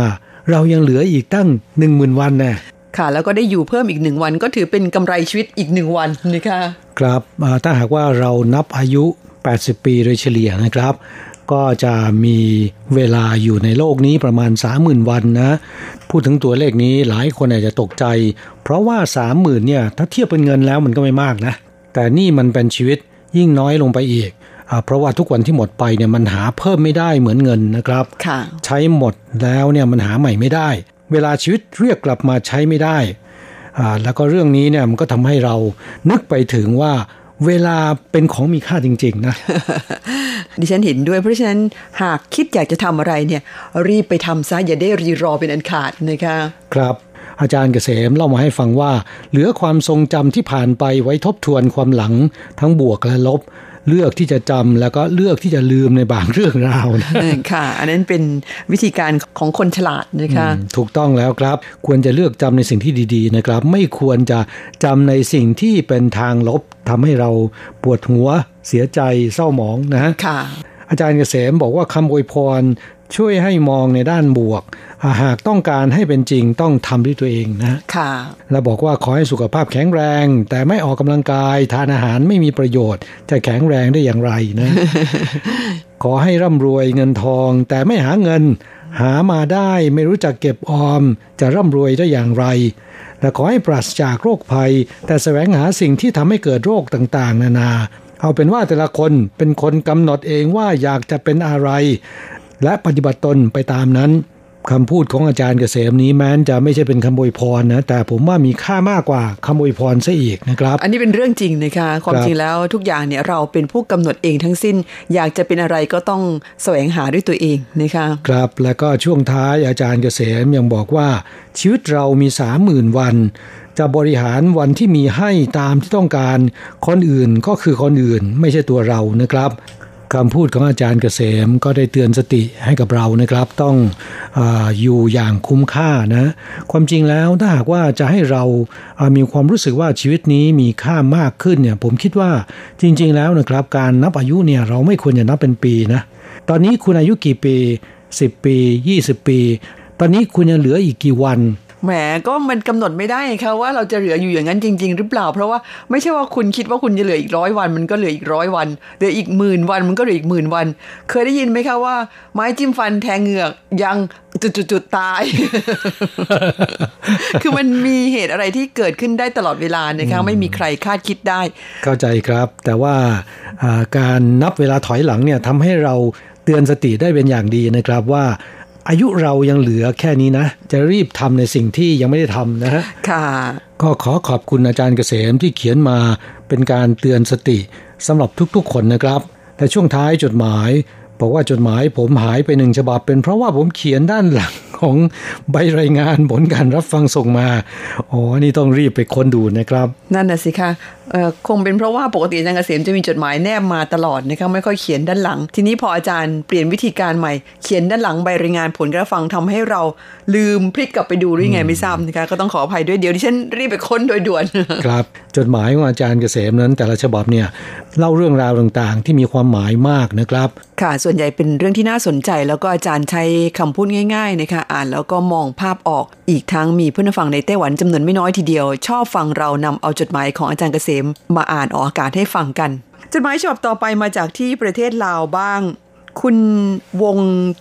เรายังเหลืออีกตั้งหนึ่งหมื่นวันแน่ ค่ะ แล้วก็ได้อยู่เพิ่มอีกหนึ่งวัน ก็ถือเป็นกำไรชีวิตอีกหนึ่งวันนะคะครับอ่าถ้าหากว่าเรานับอายุ 80 ปีโดยเฉลี่ยนะครับ ก็จะมีเวลาอยู่ในโลกนี้ประมาณ 30,000 วันนะ พูดถึงตัวเลขนี้หลายคนอาจจะตกใจ เพราะว่า 30,000เนี่ยถ้าเทียบเป็นเงินแล้วมันก็ไม่มากนะ แต่นี่มันเป็นชีวิตยิ่งน้อยลงไปอีกอ่าเพราะว่าทุกวันที่หมดไปเนี่ยมันหาเพิ่มไม่ได้เหมือนเงินนะครับค่ะใช้หมดแล้วเนี่ยมันหาใหม่ไม่ได้ เวลาชีวิตเรียกกลับมาใช้ไม่ได้อ่าแล้วก็เรื่องนี้เนี่ยมันก็ทำให้เรานึกไปถึงว่าเวลาเป็นของมีค่าจริง ๆ นะ ดิฉันเห็นด้วยเพราะฉะนั้นหากคิดอยากจะทำอะไรเนี่ย รีบไปทำซะอย่าได้รีรอเป็นอันขาดนะคะ ครับ อาจารย์เกษมเล่ามาให้ฟังว่า เหลือความทรงจำที่ผ่านไปไว้ทบทวนความหลังทั้งบวกและลบเลือกที่จะจำแล้วก็เลือกที่จะลืมในบางเรื่องราวนะเออค่ะ อันนั้นเป็นวิธีการของคนฉลาดนะคะอืมถูกต้องแล้วครับ ควรจะเลือกจำในสิ่งที่ดีๆนะครับ ไม่ควรจะจำในสิ่งที่เป็นทางลบทำให้เราปวดหัวเสียใจเศร้าหมองนะค่ะอาจารย์เกษมบอกว่าคำอวยพร ช่วยให้มองในด้านบวกอ่าหากต้องการให้เป็นจริงต้องทำด้วยตัวเองนะค่ะและบอกว่าขอให้สุขภาพแข็งแรง แต่ไม่ออกกำลังกาย ทานอาหารไม่มีประโยชน์ จะแข็งแรงได้อย่างไรนะ ขอให้ร่ำรวยเงินทอง แต่ไม่หาเงิน หามาได้ไม่รู้จักเก็บออม จะร่ำรวยได้อย่างไร และขอให้ปราศจากโรคภัย แต่แสวงหาสิ่งที่ทำให้เกิดโรคต่างๆ นานาเอาเป็นว่าแต่ละคนเป็นคนกำหนดเองว่าอยากจะเป็นอะไร และปฏิบัติตนไปตามนั้นคำพูดของอาจารย์เกษมนี้แม้นจะไม่ใช่เป็นคำอวยพรนะแต่ผมว่ามีค่ามากกว่าคำอวยพรซะอีกนะครับ อันนี้เป็นเรื่องจริงนะคะความครับจริงแล้วทุกอย่างเนี่ยเราเป็นผู้กำหนดเองทั้งสิ้น อยากจะเป็นอะไรก็ต้องแสวงหาด้วยตัวเองนะคะครับแล้วก็ช่วงท้ายอาจารย์เกษมยังบอกว่า ชีวิตเรามีสามหมื่นวัน จะบริหารวันที่มีให้ตามที่ต้องการคนอื่นก็คือคนอื่นไม่ใช่ตัวเรานะครับ คำพูดของอาจารย์เกษมก็ได้เตือนสติให้กับเรานะครับ ต้องออยู่อย่างคุ้มค่านะ ความจริงแล้วถ้าหากว่าจะให้เราอ่ามีความรู้สึกว่าชีวิตนี้มีค่ามากขึ้นเนี่ย ผมคิดว่าจริง ๆ แล้วนะครับ การนับอายุเนี่ยเราไม่ควรจะนับเป็นปีนะ ตอนนี้คุณอายุกี่ปี 10 ปี 20 ปี ตอนนี้คุณยังเหลืออีกกี่วัน แหมก็มันกำหนดไม่ได้ค่ะว่าเราจะเหลืออยู่อย่างนั้นจริง ๆ หรือเปล่า เพราะว่าไม่ใช่ว่าคุณคิดว่าคุณจะเหลืออีกร้อยวัน มันก็เหลืออีกร้อยวันเหลืออีกหมื่นวันมันก็เหลืออีกหมื่นวัน เคยได้ยินไหมคะว่า ไม้จิ้มฟันแทงเหงือกยังจุดๆๆตาย คือมันมีเหตุอะไรที่เกิดขึ้นได้ตลอดเวลานะคะไม่มีใครคาดคิดได้ เข้าใจครับ แต่ว่าอ่าการนับเวลาถอยหลังเนี่ยทำให้เราเตือนสติได้เป็นอย่างดีนะครับว่า อายุเรายังเหลือแค่นี้นะ จะรีบทำในสิ่งที่ยังไม่ได้ทำนะฮะค่ะ ก็ขอขอบคุณอาจารย์เกษมที่เขียนมาเป็นการเตือนสติสำหรับทุกๆคนนะครับแต่ช่วงท้ายจดหมาย บอกว่าจดหมายผมหายไปหนึ่งฉบับเป็นเพราะว่าผมเขียนด้านหลัง ของใบรายงานผลการรับฟังส่งมา อ๋อ นี่ต้องรีบไปค้นดูนะครับ นั่นน่ะสิคะเอ่อคงเป็นเพราะว่าปกติอาจารย์เกษมจะมีจดหมายแนบมาตลอดนะคะไม่ค่อยเขียนด้านหลัง ทีนี้พออาจารย์เปลี่ยนวิธีการใหม่ เขียนด้านหลังใบรายงานผลการฟังทำให้เราลืมพลิกกลับไปดูหรือยังไงไม่ทราบนะคะก็ต้องขออภัยด้วยเดี๋ยวดิฉันรีบไปค้นโดยด่วน ครับ จดหมายของอาจารย์เกษมนั้น แต่ละฉบับเนี่ยเล่าเรื่องราวต่างๆ ที่มีความหมายมากนะครับ ค่ะส่วนใหญ่เป็นเรื่องที่น่าสนใจแล้วก็อาจารย์ใช้คำพูดง่ายๆนะคะอ่านแล้วก็มองภาพออก อีกทั้งมีเพื่อนฟังในไต้หวันจำนวนไม่น้อยทีเดียว ชอบฟังเรานำเอาจดหมายของอาจารย์เกษม มาอ่านออกอากาศให้ฟังกัน จดหมายฉบับต่อไปมาจากที่ประเทศลาวบ้าง คุณวง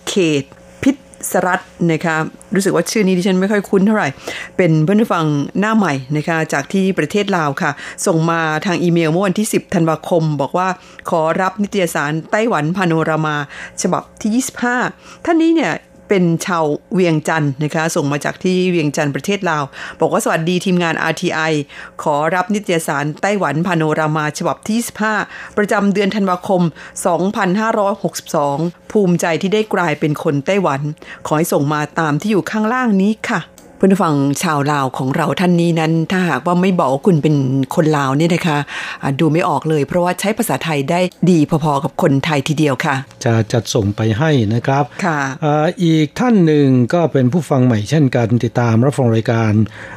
เขตพิศรัตนะคะรู้สึกว่าชื่อนี้ดิฉันไม่ค่อยคุ้นเท่าไหร่ เป็นเพื่อนฟังหน้าใหม่นะคะจากที่ประเทศลาวค่ะ ส่งมาทางอีเมลเมื่อวันที่ 10 ธันวาคม บอกว่าขอรับนิตยสารไต้หวันพาโนรามา ฉบับที่ 25 ท่านนี้เนี่ย เป็นชาวเวียงจันทร์นะคะ ส่งมาจากที่เวียงจันทร์ประเทศลาว บอกว่าสวัสดีทีมงาน RTI ขอรับนิตยสารไต้หวันพาโนรามาฉบับที่ 25 ประจำเดือนธันวาคม 2562 ภูมิใจที่ได้กลายเป็นคนไต้หวัน ขอให้ส่งมาตามที่อยู่ข้างล่างนี้ค่ะ พื่อนฟังชาวลาวของเราท่านนี้นั้น ถ้าหากว่าไม่บอกคุณเป็นคนลาวเนี่ยนะคะะดูไม่ออกเลยเพราะว่าใช้ภาษาไทยได้ดีพอๆกับคนไทยทีเดียวค่ะ จะจัดส่งไปให้นะครับค่ะอ่าอีกท่านหนึ่งก็เป็นผู้ฟังใหม่เช่นกันติดตามรับฟังรายการ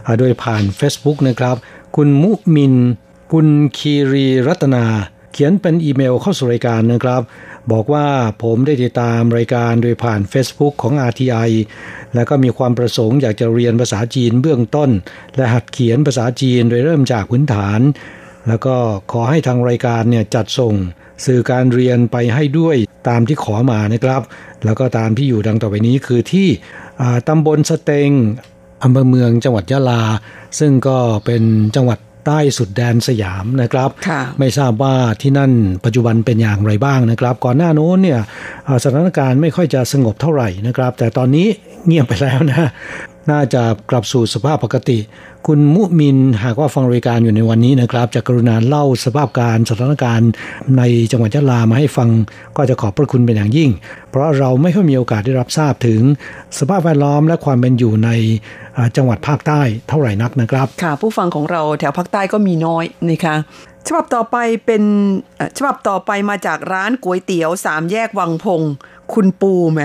อ่าโดยผ่าน Facebook นะครับ คุณมุมิน คุณคีรีรัตนา เขียนเป็นอีเมลเข้าสู่รายการนะครับ บอกว่าผมได้ติดตามรายการโดยผ่าน Facebook ของ RTI และก็มีความประสงค์อยากจะเรียนภาษาจีนเบื้องต้น และหัดเขียนภาษาจีนโดยเริ่มจากพื้นฐาน แล้วก็ขอให้ทางรายการเนี่ยจัดส่ง สื่อการเรียนไปให้ด้วยตามที่ขอมานะครับ แล้วก็ตามที่อยู่ดังต่อไปนี้คือที่ตำบลสเตงอำเภอเมืองจังหวัดยะลา ซึ่งก็เป็นจังหวัด ใต้สุดแดนสยามนะครับค่ะไม่ทราบว่าที่นั่นปัจจุบันเป็นอย่างไรบ้างนะครับ ก่อนหน้าโน้นเนี่ยอ่าสถานการณ์ไม่ค่อยจะสงบเท่าไหร่นะครับ แต่ตอนนี้ เงียบไปแล้วนะ น่าจะกลับสู่สภาพปกติ คุณมุมินหากว่าฟังรายการอยู่ในวันนี้นะครับ จะกรุณาเล่าสภาพการสถานการณ์ในจังหวัดยะลามาให้ฟังก็จะขอบพระคุณเป็นอย่างยิ่ง เพราะเราไม่ค่อยมีโอกาสได้รับทราบถึงสภาพแวดล้อมและความเป็นอยู่ในจังหวัดภาคใต้เท่าไหร่นักนะครับ ค่ะ ผู้ฟังของเราแถวภาคใต้ก็มีน้อยนะคะฉบับต่อไปเป็นฉบับต่อไปมาจากร้านก๋วยเตี๋ยวสามแยกวังพง คุณปูแหม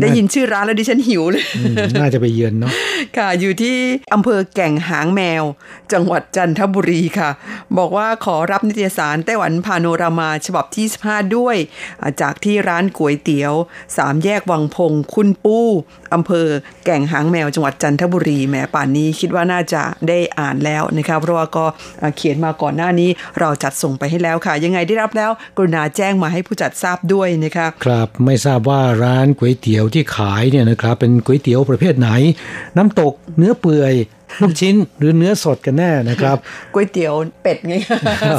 ได้ยินชื่อร้านแล้วดิฉันหิวเลยอืมน่าจะไปเยือนเนาะ ค่ะ อยู่ที่อำเภอแก่งหางแมว จังหวัดจันทบุรีค่ะ บอกว่าขอรับนิตยสารไต้หวันพาโนรามาฉบับที่ 15 ด้วยอ่าจากที่ร้านก๋วยเตี๋ยว สามแยกวังพงคุณปูอำเภอแก่งหางแมวจังหวัดจันทบุรีแหมป่านนี้คิดว่าน่าจะได้อ่านแล้วนะคะเพราะว่าก็เขียนมาก่อนหน้านี้เราจัดส่งไปให้แล้วค่ะ ยังไงได้รับแล้วกรุณาแจ้งมาให้ผู้จัดทราบด้วยนะคะครับไม่ทราบว่าร้านก๋วยเตี๋ยวที่ขายเนี่ยนะครับเป็นก๋วยเตี๋ยวประเภทไหน น้ำตกเนื้อเปื่อย ลูกชิ้นหรือเนื้อสดกันแน่นะครับก๋วยเตี๋ยวเป็ดไง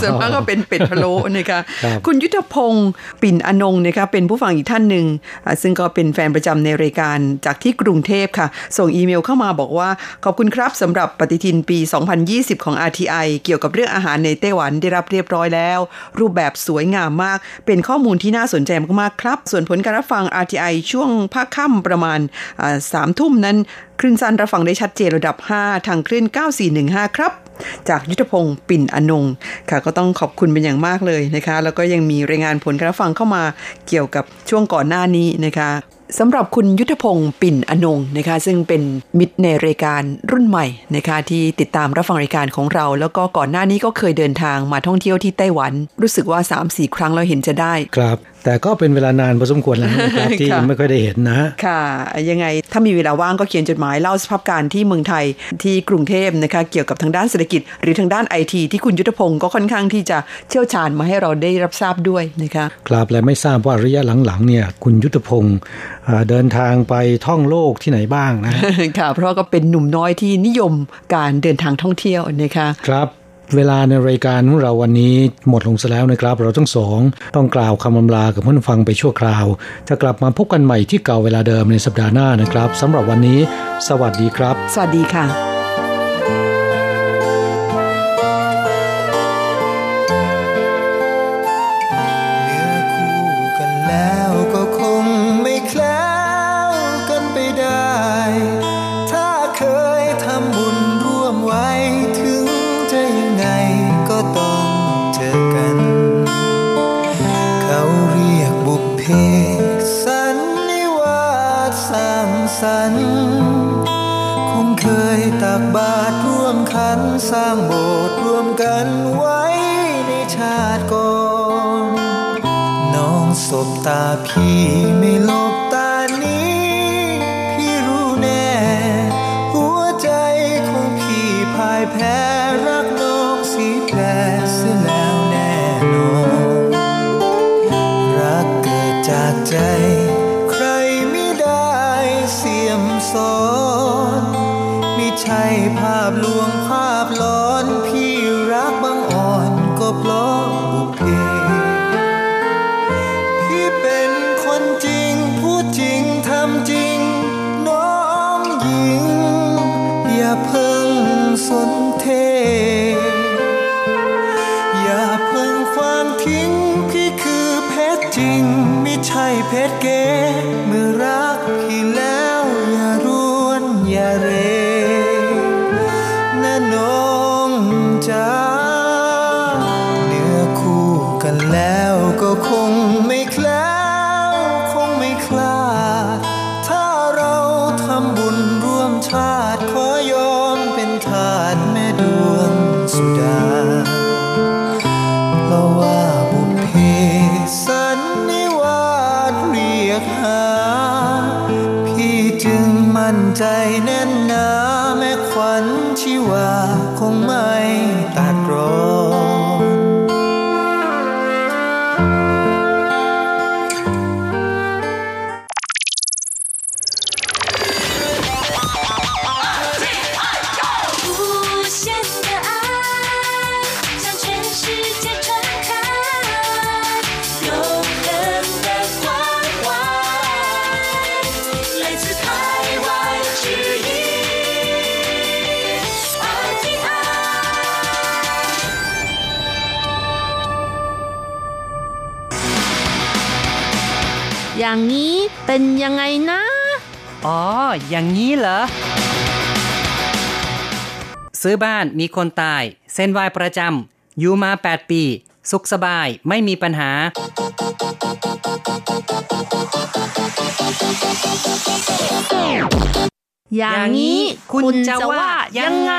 ส่วนมากก็เป็นเป็ดพะโล้นะคะครับคุณยุทธพงศ์ปิ่นอนงนะคะเป็นผู้ฟังอีกท่านหนึ่งอ่าซึ่งก็เป็นแฟนประจำในรายการจากที่กรุงเทพค่ะ ส่งอีเมลเข้ามาบอกว่าขอบคุณครับสำหรับปฏิทินปี 2020 ของ RTI เกี่ยวกับเรื่องอาหารในไต้หวันได้รับเรียบร้อยแล้ว รูปแบบสวยงามมาก เป็นข้อมูลที่น่าสนใจมากๆครับ ส่วนผลการรับฟัง RTI ช่วงภาคค่ำประมาณอ่าสามทุ่มนั้น คลื่นสั้นรับฟังได้ชัดเจนระดับ 5 ทางคลื่น 9415 ครับ จากยุทธพงศ์ปิ่นอนงค่ะ ก็ต้องขอบคุณเป็นอย่างมากเลยนะคะ แล้วก็ยังมีรายงานผลการฟังเข้ามาเกี่ยวกับช่วงก่อนหน้านี้นะคะสำหรับคุณยุทธพงศ์ปิ่นอนงนะคะ ซึ่งเป็นมิตรในรายการรุ่นใหม่นะคะที่ติดตามรับฟังรายการของเรา แล้วก็ก่อนหน้านี้ก็เคยเดินทางมาท่องเที่ยวที่ไต้หวัน รู้สึกว่า 3-4 ครั้งเราเห็นจะได้ครับ แต่ก็เป็นเวลานานพอสมควรแล้วนะครับที่ค่ะไม่ค่อยได้เห็นนะค่ะ ยังไงถ้ามีเวลาว่างก็เขียนจดหมายเล่าสภาพการที่เมืองไทยที่กรุงเทพนะคะเกี่ยวกับทางด้านเศรษฐกิจ หรือทางด้านไอทีที่คุณยุทธพงศ์ก็ค่อนข้างที่จะเชี่ยวชาญมาให้เราได้รับทราบด้วยนะคะครับและไม่ทราบว่าระยะหลังๆเนี่ยคุณยุทธพงศ์อ่าเดินทางไปท่องโลกที่ไหนบ้างนะค่ะเพราะว่าก็เป็นหนุ่มน้อยที่นิยมการเดินทางท่องเที่ยวนะคะครับ เวลาในรายการของเราวันนี้หมดลงซะแล้วนะครับ เราทั้งสอง ต้องกล่าวคำอำลากับผู้ฟังไปชั่วคราว จะกลับมาพบกันใหม่ที่เก่าเวลาเดิมในสัปดาห์หน้านะครับสำหรับวันนี้ สวัสดีครับ สวัสดีค่ะ สร้างโบสถ์รวมกันไว้ในชาติก่อน น้องสบตาพี่ไม่ลบ เป็นยังไงนะ อ๋อ อย่างนี้เหรอ ซื้อบ้านมีคนตาย เส้นไหวประจำอยู่มา 8 ปี สุขสบายไม่มีปัญหา อย่างนี้คุณจะว่ายังไง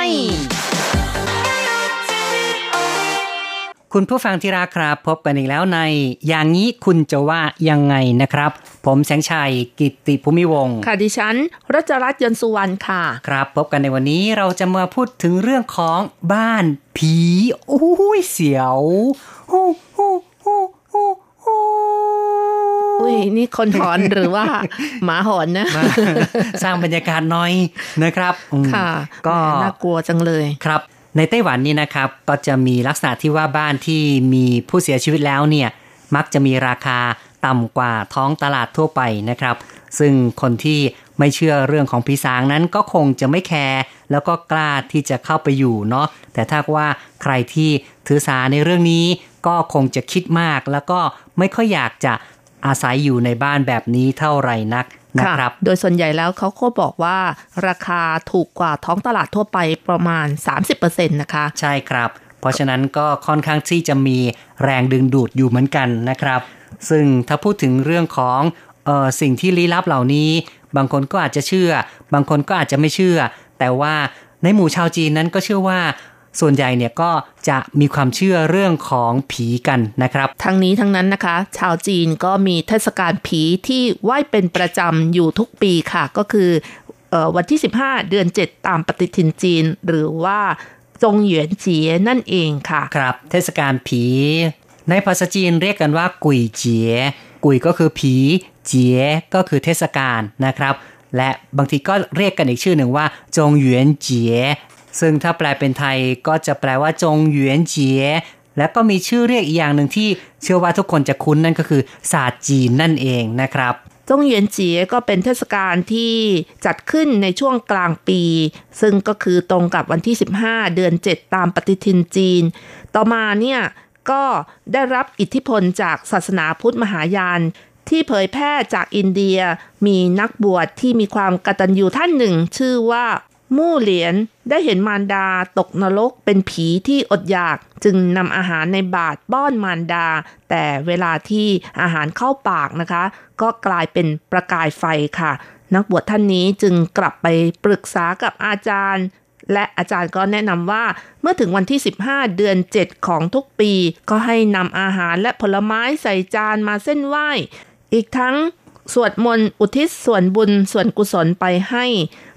คุณผู้ฟังที่รักครับ พบกันอีกแล้วใน อย่างนี้คุณจะว่ายังไงนะครับ ผมแสงชัยกิตติภูมิวงศ์ค่ะดิฉันรัชรัตน์ยนต์สุวรรณค่ะ ครับ พบกันในวันนี้เราจะมาพูดถึงเรื่องของบ้านผีโอ้ยเสียวโอ้โอ้โอ้โอ้โอ้อุ้ยนี่คนหอนหรือว่า หมาหอนนะมาสร้างบรรยากาศหน่อยนะครับอืมค่ะ ก็แหมน่ากลัวจังเลยครับ ในไต้หวันนี่นะครับก็จะมีลักษณะที่ว่าบ้านที่มีผู้เสียชีวิตแล้วเนี่ยมักจะมีราคาต่ำกว่าท้องตลาดทั่วไปนะครับ ซึ่งคนที่ไม่เชื่อเรื่องของผีสางนั้นก็คงจะไม่แคร์แล้วก็กล้าที่จะเข้าไปอยู่เนาะแต่ถ้าว่าใครที่ถือสาในเรื่องนี้ก็คงจะคิดมาก แล้วก็ไม่ค่อยอยากจะอาศัยอยู่ในบ้านแบบนี้เท่าไหร่นัก นะครับโดยส่วนใหญ่แล้วเขาก็บอกว่าราคาถูกกว่าท้องตลาดทั่วไปประมาณ 30%นะคะ ใช่ครับ เพราะฉะนั้นก็ค่อนข้างที่จะมีแรงดึงดูดอยู่เหมือนกันนะครับ ซึ่งถ้าพูดถึงเรื่องของเออสิ่งที่ลี้ลับเหล่านี้ บางคนก็อาจจะเชื่อ บางคนก็อาจจะไม่เชื่อ แต่ว่าในหมู่ชาวจีนนั้นก็เชื่อว่า ส่วนใหญ่เนี่ยก็จะมีความเชื่อเรื่องของผีกันนะครับ ทั้งนี้ทั้งนั้นนะคะ ชาวจีนก็มีเทศกาลผีที่ไหว้เป็นประจำอยู่ทุกปีค่ะ ก็คือเออวันที่ 15 เดือน 7 ตามปฏิทินจีน หรือว่าจงเหวียนเจียนั่นเองค่ะ ครับ เทศกาลผี ในภาษาจีนเรียกกันว่า กุยเจียกุยก็คือผี เจียก็คือเทศกาลนะครับและบางทีก็เรียกกันอีกชื่อหนึ่งว่า จงเหวียนเจีย ซึ่งถ้าแปลเป็นไทยก็จะแปลว่าจงเหวียนเจียและก็มีชื่อเรียกอีกอย่างหนึ่งที่เชื่อว่าทุกคนจะคุ้นนั่นก็คือศาสตร์จีนนั่นเองนะครับจงเหวียนเจียก็เป็นเทศกาลที่จัดขึ้นในช่วงกลางปี ซึ่งก็คือตรงกับวันที่ 15 เดือน 7 ตามปฏิทินจีน ต่อมาเนี่ยก็ได้รับอิทธิพลจากศาสนาพุทธมหายาน ที่เผยแพร่จากอินเดียมีนักบวชที่มีความกตัญญูท่านหนึ่ง ชื่อว่า มู่เหลียนได้เห็นมารดาตกนรกเป็นผีที่อดอยาก จึงนำอาหารในบาตรป้อนมารดา แต่เวลาที่อาหารเข้าปากนะคะ ก็กลายเป็นประกายไฟค่ะ นักบวชท่านนี้จึงกลับไปปรึกษากับอาจารย์ และอาจารย์ก็แนะนำว่าเมื่อถึงวันที่ 15 เดือน 7 ของทุกปี ก็ให้นำอาหารและผลไม้ใส่จานมาเส้นไหว้ อีกทั้งสวดมนต์อุทิศส่วนบุญส่วนกุศลไปให้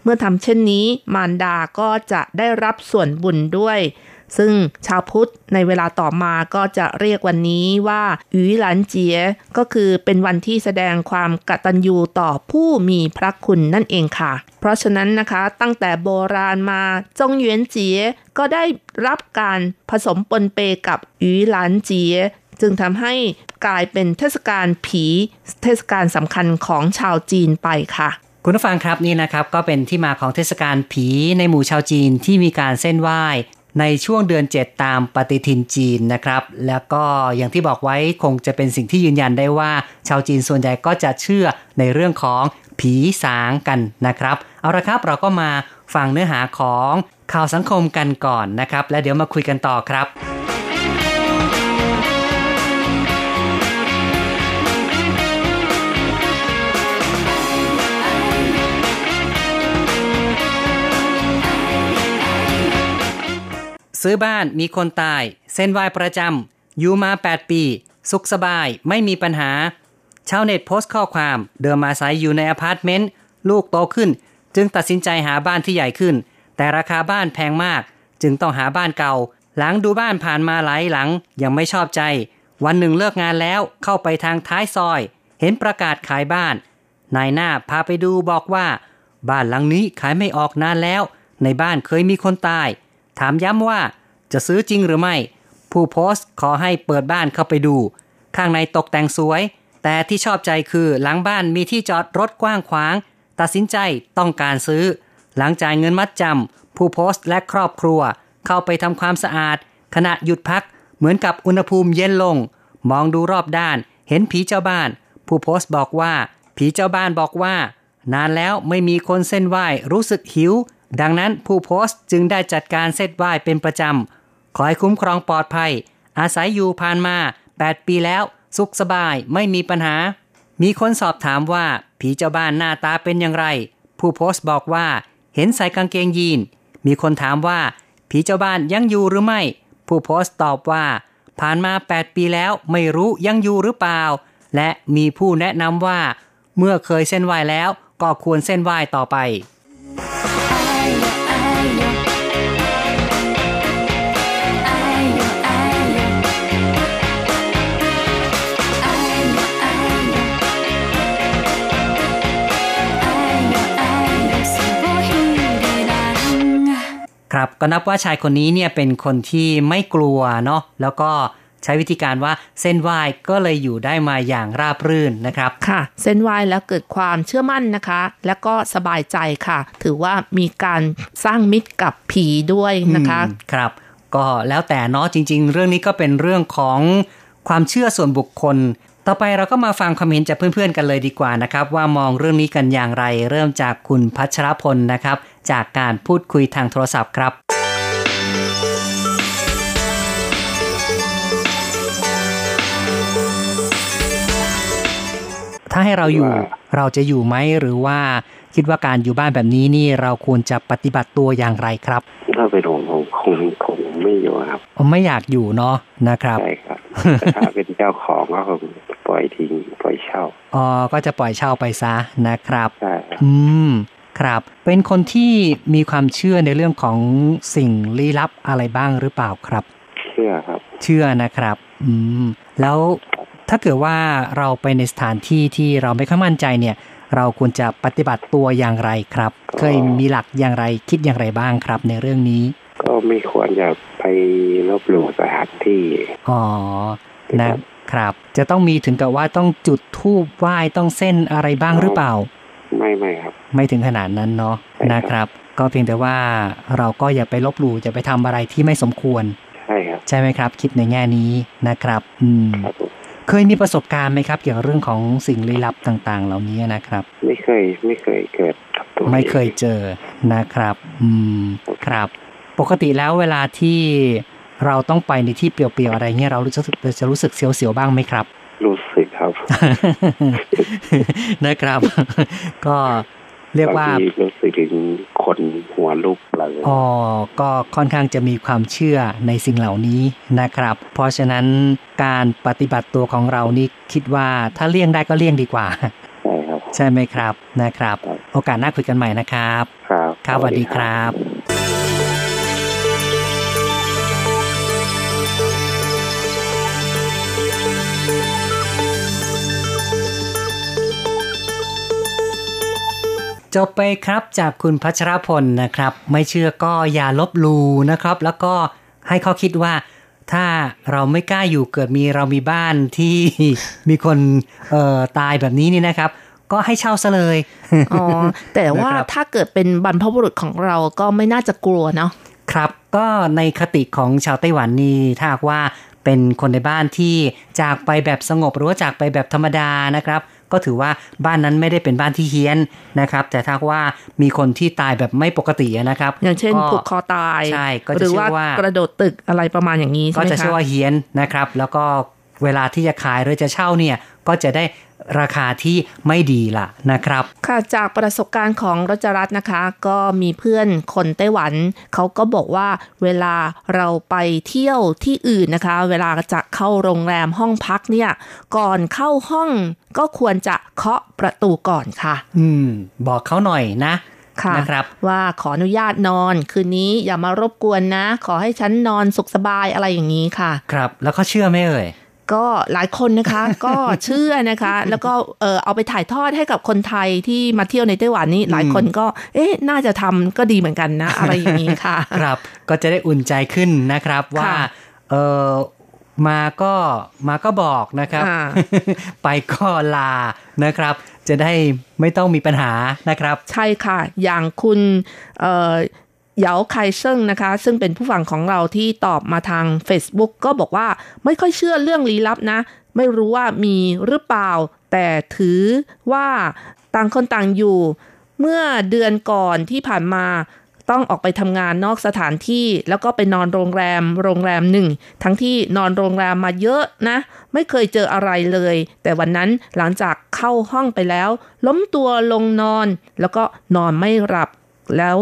เมื่อทำเช่นนี้มารดาก็จะได้รับส่วนบุญด้วย ซึ่งชาวพุทธในเวลาต่อมาก็จะเรียกวันนี้ว่าอุ๋ยหลันเจีย ก็คือเป็นวันที่แสดงความกตัญญูต่อผู้มีพระคุณนั่นเองค่ะ เพราะฉะนั้นนะคะตั้งแต่โบราณมาจงเหวียนเจียก็ได้รับการผสมปนเปกับอุ๋ยหลันเจียจึงทำให้กลายเป็นเทศกาลผี เทศกาลสำคัญของชาวจีนไปค่ะ คุณผู้ฟังครับนี่นะครับก็เป็นที่มาของเทศกาลผีในหมู่ชาวจีนที่มีการเส้นไหว้ในช่วงเดือน 7 ตามปฏิทินจีนนะครับ แล้วก็อย่างที่บอกไว้คงจะเป็นสิ่งที่ยืนยันได้ว่า ชาวจีนส่วนใหญ่ก็จะเชื่อในเรื่องของผีสางกันนะครับ เอาละครับเราก็มาฟังเนื้อหาของข่าวสังคมกันก่อนนะครับ แล้วเดี๋ยวมาคุยกันต่อครับ ซื้อบ้านมีคนตาย เซ่นไหว้ประจำอยู่มา 8 ปี สุขสบายไม่มีปัญหา ชาวเน็ตโพสต์ข้อความเดิมอาศัยอยู่ในอพาร์ตเมนต์ ลูกโตขึ้น จึงตัดสินใจหาบ้านที่ใหญ่ขึ้น แต่ราคาบ้านแพงมาก จึงต้องหาบ้านเก่า หลังดูบ้านผ่านมาหลายหลังยังไม่ชอบใจ วันหนึ่งเลิกงานแล้วเข้าไปทางท้ายซอย เห็นประกาศขายบ้าน นายหน้าพาไปดูบอกว่า บ้านหลังนี้ขายไม่ออกนานแล้ว ในบ้านเคยมีคนตาย ถามย้ำว่าจะซื้อจริงหรือไม่ ผู้โพสต์ขอให้เปิดบ้านเข้าไปดู ข้างในตกแต่งสวย แต่ที่ชอบใจคือหลังบ้านมีที่จอดรถกว้างขวาง ตัดสินใจต้องการซื้อ หลังจ่ายเงินมัดจำผู้โพสต์และครอบครัว เข้าไปทำความสะอาด ขณะหยุดพักเหมือนกับอุณหภูมิเย็นลง มองดูรอบด้านเห็นผีเจ้าบ้าน ผู้โพสต์บอกว่า ผีเจ้าบ้านบอกว่า นานแล้วไม่มีคนเส้นไหว้รู้สึกหิว ดังนั้นผู้โพสต์จึงได้จัดการเส้นไหว้เป็นประจำ ขอให้คุ้มครองปลอดภัย อาศัยอยู่ผ่านมา 8 ปีแล้ว สุขสบายไม่มีปัญหา มีคนสอบถามว่า ผีเจ้าบ้านหน้าตาเป็นอย่างไร ผู้โพสต์บอกว่า เห็นใส่กางเกงยีน มีคนถามว่า ผีเจ้าบ้านยังอยู่หรือไม่ ผู้โพสต์ตอบว่า ผ่านมา 8 ปีแล้วไม่รู้ยังอยู่หรือเปล่า และมีผู้แนะนำว่า เมื่อเคยเส้นไหวแล้วก็ควรเส้นไหวต่อไป ครับก็นับว่าชายคนนี้เนี่ยเป็นคนที่ไม่กลัวเนาะแล้วก็ใช้วิธีการว่าเส้นไหว้ก็เลยอยู่ได้มาอย่างราบรื่นนะครับ ค่ะ เส้นไหว้แล้วเกิดความเชื่อมั่นนะคะ แล้วก็สบายใจค่ะ ถือว่ามีการสร้างมิตรกับผีด้วยนะคะอืมครับ ก็แล้วแต่เนาะจริง ๆ เรื่องนี้ก็เป็นเรื่องของความเชื่อส่วนบุคคล ต่อไปเราก็มาฟังความเห็นจากเพื่อนๆกันเลยดีกว่านะครับ ว่ามองเรื่องนี้กันอย่างไร เริ่มจากคุณพัชรพลนะครับ จากการพูดคุยทางโทรศัพท์ครับ ถ้าให้เราอยู่เราจะอยู่ไหมหรือว่าคิดว่าการอยู่บ้านแบบนี้นี่เราควรจะปฏิบัติตัวอย่างไรครับ ถ้าเป็นผมผมคงคงไม่อยู่ครับผมไม่อยากอยู่เนาะนะครับใช่ครับแต่ถ้าเป็นเจ้าของก็คงปล่อยทิ้งปล่อยเช่าอ๋อก็จะปล่อยเช่าไปซะนะครับใช่ครับอืม ครับ เป็นคนที่มีความเชื่อในเรื่องของสิ่งลี้ลับอะไรบ้างหรือเปล่าครับ เชื่อครับ เชื่อนะครับ อืม แล้วถ้าเกิดว่าเราไปในสถานที่ที่เราไม่ค่อยมั่นใจเนี่ย เราควรจะปฏิบัติตัวอย่างไรครับ เคยมีหลักอย่างไรคิดอย่างไรบ้างครับ ในเรื่องนี้ ก็ไม่ควรจะไปลบหลู่สถานที่ อ๋อ นะครับ จะต้องมีถึงกับว่าต้องจุดธูปไหว้ต้องเส้นอะไรบ้างหรือเปล่า ไม่ไม่ครับ ไม่ถึงขนาดนั้นเนาะใช่ครับนะครับ ก็เพียงแต่ว่าเราก็อย่าไปลบหลู่จะไปทำอะไรที่ไม่สมควร ใช่ครับ ใช่ไหมครับ คิดในแง่นี้นะครับ อืมครับผมเคยมีประสบการณ์ไหมครับ เกี่ยวกับเรื่องของสิ่งลี้ลับต่าง ๆ เหล่านี้นะครับ ไม่เคยไม่เคยเกิดกับตัวไม่เคยองเจอนะครับ อืมครับ ปกติแล้วเวลาที่เราต้องไปในที่เปลี่ยวๆอะไรเงี้ยเรารู้สึกจะรู้สึกเสียวๆบ้างไหมครับ รู้สึกครับ นะครับ ก็เรียกว่าบงทีรู้สึกถึงคนหัวลุกอะไรอ๋อก็ค่อนข้างจะมีความเชื่อในสิ่งเหล่านี้นะครับ เพราะฉะนั้นการปฏิบัติตัวของเรานี่คิดว่าถ้าเลี่ยงได้ก็เลี่ยงดีกว่า ใช่ครับ ใช่ไหมครับนะครับ โอกาสหน้าคุยกันใหม่นะครับ ครับครับสวัสดีครับ จบไปครับจากคุณพัชรพลนะครับ ไม่เชื่อก็อย่าลบหลูนะครับ แล้วก็ให้เขาคิดว่าถ้าเราไม่กล้าอยู่เกิดมีเรามีบ้านที่มีคนเอ่อตายแบบนี้นี่นะครับ ก็ให้เช่าซะเลยอ๋อแต่ว่านะครับถ้าเกิดเป็นบรรพบุรุษของเราก็ไม่น่าจะกลัวเนาะครับก็ในคติของชาวไต้หวันนี่ถ้าหากว่าเป็นคนในบ้านที่จากไปแบบสงบหรือว่าจากไปแบบธรรมดานะครับ ก็ถือว่าบ้านนั้นไม่ได้เป็นบ้านที่เฮี้ยนนะครับ แต่ถ้าหากว่ามีคนที่ตายแบบไม่ปกตินะครับ อย่างเช่นก็ผูกคอตายใช่ก็จะหรือเชื่ว่าอว่ากระโดดตึกอะไรประมาณอย่างนี้ใช่ก็ไหมจะคะชื่อว่าเฮี้ยนนะครับ แล้วก็เวลาที่จะขายหรือจะเช่าเนี่ยก็จะได้ราคาที่ไม่ดีล่ะนะครับ ค่ะจากประสบการณ์ของรจรัตน์นะคะ ก็มีเพื่อนคนไต้หวัน เขาก็บอกว่าเวลาเราไปเที่ยวที่อื่นนะคะ เวลาจะเข้าโรงแรมห้องพักเนี่ย ก่อนเข้าห้อง ก็ควรจะเคาะประตูก่อนค่ะ อืม บอกเขาหน่อยนะค่ะนะครับว่าขออนุญาตนอนคืนนี้อย่ามารบกวนนะ ขอให้ฉันนอนสุขสบายอะไรอย่างนี้ค่ะ ครับ แล้วเขาเชื่อไหมเอ่ยก็หลายคนนะคะ ก็เชื่อนะคะ แล้วก็เออเอาไปถ่ายทอดให้กับคนไทยที่มาเที่ยวในไต้หวันนี้หลายคนก็ เอ๊ะน่าจะทำก็ดีเหมือนกันนะ อะไรอย่างนี้ค่ะ ครับก็จะได้อุ่นใจขึ้นนะครับว่าค่ะเออ มาก็มาก็บอกนะครับอ่าไปก็ลานะครับ จะได้ไม่ต้องมีปัญหานะครับ ใช่ค่ะ อย่างคุณเอ่อเหยาไคเซิงนะคะ ซึ่งเป็นผู้ฟังของเราที่ตอบมาทาง Facebook ก็บอกว่าไม่ค่อยเชื่อเรื่องลี้ลับนะ ไม่รู้ว่ามีหรือเปล่า แต่ถือว่าต่างคนต่างอยู่ เมื่อเดือนก่อนที่ผ่านมา ต้องออกไปทำงานนอกสถานที่ แล้วก็ไปนอนโรงแรม โรงแรมหนึ่ง ทั้งที่นอนโรงแรมมาเยอะนะ ไม่เคยเจออะไรเลย แต่วันนั้นหลังจากเข้าห้องไปแล้ว ล้มตัวลงนอน แล้วก็นอนไม่หลับแล้ว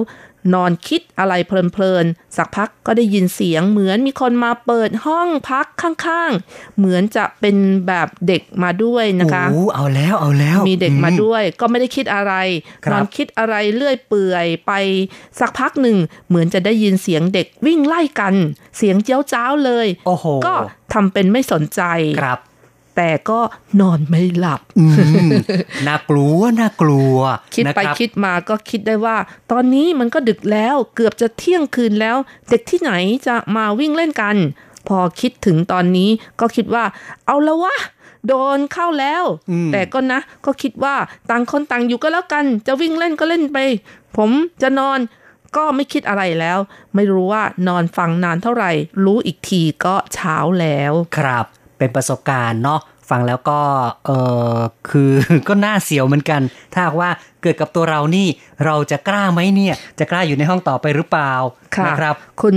นอนคิดอะไรเพลินๆ สักพักก็ได้ยินเสียงเหมือนมีคนมาเปิดห้องพักข้างๆ เหมือนจะเป็นแบบเด็กมาด้วยนะคะโอ้เอาแล้วเอาแล้ว มีเด็กมาอืด้วยก็ไม่ได้คิดอะไรครับนอนคิดอะไรเลื่อยเปื่อยไปสักพักหนึ่ง เหมือนจะได้ยินเสียงเด็กวิ่งไล่กัน เสียงเจ้าจ้าวเลยโอ้โหก็ทำเป็นไม่สนใจครับ แต่ก็นอนไม่หลับอืมน่ากลัวน่ากลัว คิดไปนะครับคิดมาก็คิดได้ว่า ตอนนี้มันก็ดึกแล้วเกือบจะเที่ยงคืนแล้ว เด็กที่ไหนจะมาวิ่งเล่นกัน พอคิดถึงตอนนี้ก็คิดว่า เอาละวะโดนเข้าแล้วอืมแต่ก็นะ ก็คิดว่าต่างคนต่างอยู่ก็แล้วกัน จะวิ่งเล่นก็เล่นไป ผมจะนอนก็ไม่คิดอะไรแล้ว ไม่รู้ว่านอนฟังนานเท่าไหร่ รู้อีกทีก็เช้าแล้ว ครับ เป็นประสบการณ์เนาะฟังแล้วก็เออคือก็น่าเสียวเหมือนกัน ถ้าหากว่าเกิดกับตัวเรานี่เราจะกล้าไหมเนี่ย จะกล้าอยู่ในห้องต่อไปหรือเปล่าค่ะนะครับ คุณ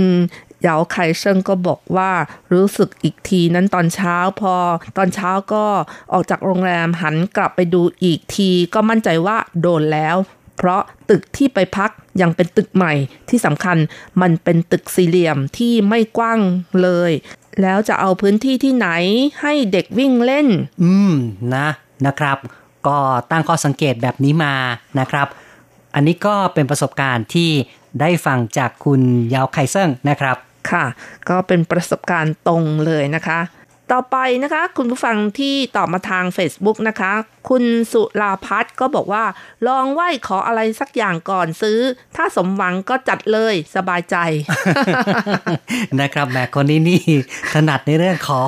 เหยาไคเซิงก็บอกว่ารู้สึกอีกทีนั้นตอนเช้าพอ ตอนเช้าก็ออกจากโรงแรมหันกลับไปดูอีกที ก็มั่นใจว่าโดนแล้ว เพราะตึกที่ไปพักยังเป็นตึกใหม่ที่สำคัญมันเป็นตึกสี่เหลี่ยมที่ไม่กว้างเลย แล้วจะเอาพื้นที่ที่ไหนให้เด็กวิ่งเล่น อืมนะนะครับ ก็ตั้งข้อสังเกตแบบนี้มานะครับ อันนี้ก็เป็นประสบการณ์ที่ได้ฟังจากคุณยาวไคเซิงนะครับ ค่ะ ก็เป็นประสบการณ์ตรงเลยนะคะ ต่อไปนะคะ คุณผู้ฟังที่ตอบมาทาง Facebook นะคะ คุณสุลาพัฒน์ก็บอกว่า ลองไหว้ขออะไรสักอย่างก่อนซื้อ ถ้าสมหวังก็จัดเลยสบายใจ นะครับแหมคนนี้นี่ถนัดในเรื่องขอ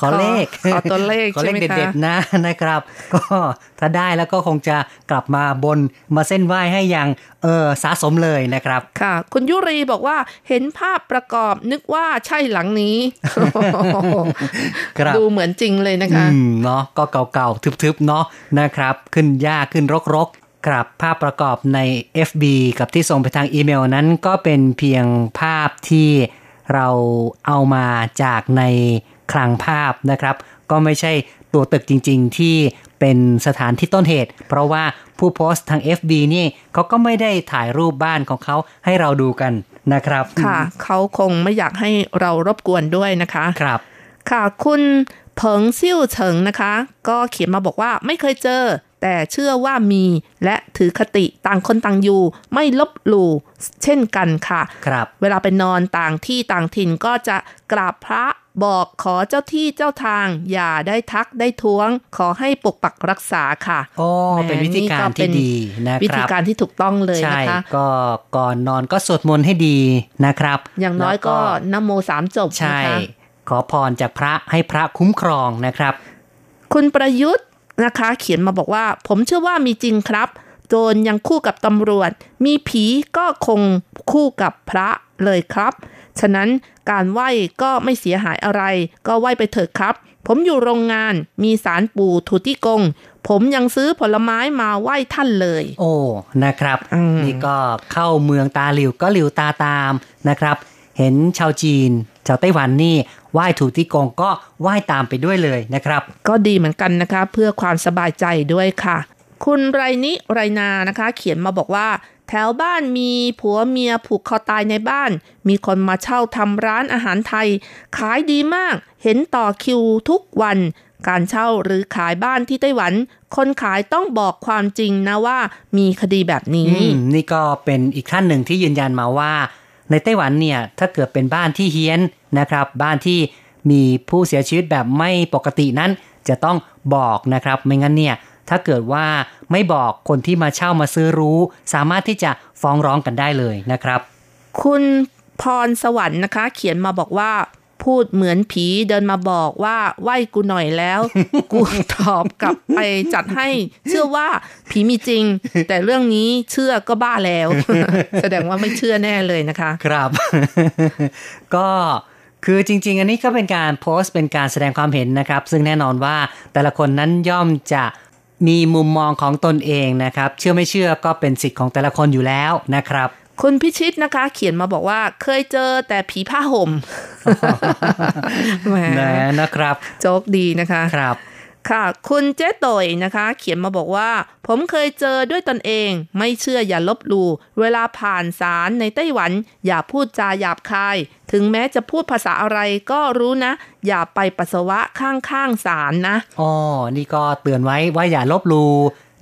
ขอเลขขอตัวเลขขอเลขใช่ไหมคะเด็ดๆนะนะครับ ก็ถ้าได้แล้วก็คงจะกลับมาบนมาเส้นไหว้ให้อย่างเออสะสมเลยนะครับ ค่ะ คุณยุรีบอกว่าเห็นภาพประกอบนึกว่าใช่หลังนี้ครับดูเหมือนจริงเลยนะคะอืมเนาะก็เก่าๆทึบๆเนาะนะครับ ขึ้นยากขึ้นรกๆครับภาพประกอบใน FB กับที่ส่งไปทางอีเมลนั้นก็เป็นเพียงภาพที่เราเอามาจากในคลังภาพนะครับ ก็ไม่ใช่ตัวตึกจริง ๆ ที่เป็นสถานที่ต้นเหตุ เพราะว่าผู้โพสต์ทาง FB นี่เขาก็ไม่ได้ถ่ายรูปบ้านของเขาให้เราดูกันนะครับ ค่ะ เขาคงไม่อยากให้เรารบกวนด้วยนะคะ ครับ ค่ะ คุณ เผิงซิ่วเฉิงนะคะ ก็เขียนมาบอกว่าไม่เคยเจอ แต่เชื่อว่ามีและถือคติต่างคนต่างอยู่ ไม่ลบหลู่เช่นกันค่ะ ครับ เวลาไปนอนต่างที่ต่างถิ่นก็จะกราบพระบอกขอเจ้าที่เจ้าทาง อย่าได้ทักได้ท้วง ขอให้ปกปักรักษาค่ะโอ้แหมเป็นวิธีการนี่ก็เป็ที่นดีนะครับวิธีการที่ถูกต้องเลยใช่นะคะก็ก่อนนอนก็สวดมนต์ให้ดีนะครับ อย่างน้อยก็แล้วนโมสามจบใช่นะคะ ขอพรจากพระให้พระคุ้มครองนะครับ คุณประยุทธ์นะคะ เขียนมาบอกว่า ผมเชื่อว่ามีจริงครับโจรยังคู่กับตำรวจ มีผีก็คงคู่กับพระเลยครับ ฉะนั้นการไหว้ก็ไม่เสียหายอะไร ก็ไหว้ไปเถิดครับ ผมอยู่โรงงานมีสารปู่ทุติกง ผมยังซื้อผลไม้มาไหว้ท่านเลย โอ้นะครับอืมนี่ก็เข้าเมืองตาหลิวก็หลิวตาตามนะครับ เห็นชาวจีน ชาวไต้หวันนี่ไหว้ถูที่กงก็ไหว้ตามไปด้วยเลยนะครับ ก็ดีเหมือนกันนะคะเพื่อความสบายใจด้วยค่ะ คุณไรนิไรนานะคะ เขียนมาบอกว่า แถวบ้านมีผัวเมียผูกคอตายในบ้าน มีคนมาเช่าทำร้านอาหารไทย ขายดีมาก เห็นต่อคิวทุกวันการเช่าหรือขายบ้านที่ไต้หวัน คนขายต้องบอกความจริงนะว่ามีคดีแบบนี้ นี่ก็เป็นอีกท่านหนึ่งที่ยืนยันมาว่า ในไต้หวันเนี่ยถ้าเกิดเป็นบ้านที่เฮี้ยนนะครับ บ้านที่มีผู้เสียชีวิตแบบไม่ปกตินั้น จะต้องบอกนะครับ ไม่งั้นเนี่ยถ้าเกิดว่าไม่บอกคนที่มาเช่ามาซื้อรู้ สามารถที่จะฟ้องร้องกันได้เลยนะครับ คุณพรสวรรค์นะคะ เขียนมาบอกว่า พูดเหมือนผีเดินมาบอกว่าไหวกูหน่อยแล้ว กูตอบกลับไปจัดให้เชื่อว่าผีมีจริง แต่เรื่องนี้เชื่อก็บ้าแล้ว แสดงว่าไม่เชื่อแน่เลยนะคะ ครับ ก็คือจริง ๆ อันนี้ก็เป็นการโพสต์เป็นการแสดงความเห็นนะครับ ซึ่งแน่นอนว่าแต่ละคนนั้นย่อมจะมีมุมมองของตนเองนะครับ เชื่อไม่เชื่อก็เป็นสิทธิ์ของแต่ละคนอยู่แล้วนะครับ คุณพิชิตนะคะ เขียนมาบอกว่าเคยเจอแต่ผีผ้าห่มแหมนะนะครับ โจ๊กดีนะคะครับค่ะ คุณเจ๊ต่อยนะคะ เขียนมาบอกว่า ผมเคยเจอด้วยตนเอง ไม่เชื่ออย่าลบหลู่เวลาผ่านศาลในไต้หวัน อย่าพูดจาหยาบคาย ถึงแม้จะพูดภาษาอะไรก็รู้นะ อย่าไปปัสสาวะข้างๆศาลนะอ๋อนี่ก็เตือนไว้ว่าอย่าลบหลู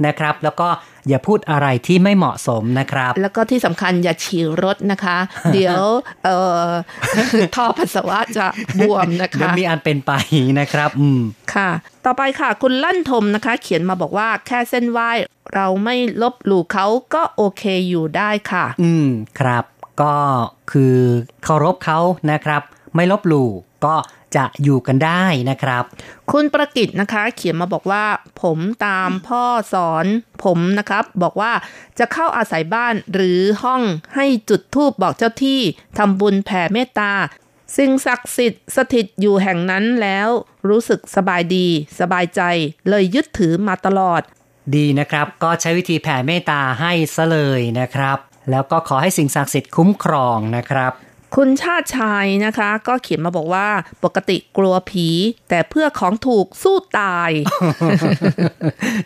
นะครับ แล้วก็ อย่าพูดอะไรที่ไม่เหมาะสมนะครับ แล้วก็ที่สำคัญอย่าฉี่รถนะคะ เดี๋ยวเอ่อท่อปัสสาวะจะบวมนะเดี๋ยวคะมีอันเป็นไปนะครับ อืมค่ะ ต่อไปค่ะ คุณลั่นทมนะคะ เขียนมาบอกว่าแค่เส้นไหวเราไม่ลบหลู่เขาก็โอเคอยู่ได้ค่ะ อืมครับ ก็คือเคารพเขานะครับ ไม่ลบหลู่ก็ จะอยู่กันได้นะครับ คุณประกิตนะคะ เขียนมาบอกว่า ผมตามพ่อสอนผมนะครับ บอกว่าจะเข้าอาศัยบ้านหรือห้องให้จุดธูปบอกเจ้าที่ทำบุญแผ่เมตตาสิ่งศักดิ์สิทธิ์สถิตอยู่แห่งนั้นแล้วรู้สึกสบายดี สบายใจ เลยยึดถือมาตลอด ดีนะครับ ก็ใช้วิธีแผ่เมตตาให้ซะเลยนะครับ แล้วก็ขอให้สิ่งศักดิ์สิทธิ์คุ้มครองนะครับ คุณชาติชายนะคะ ก็เขียนมาบอกว่าปกติกลัวผี แต่เพื่อของถูกสู้ตาย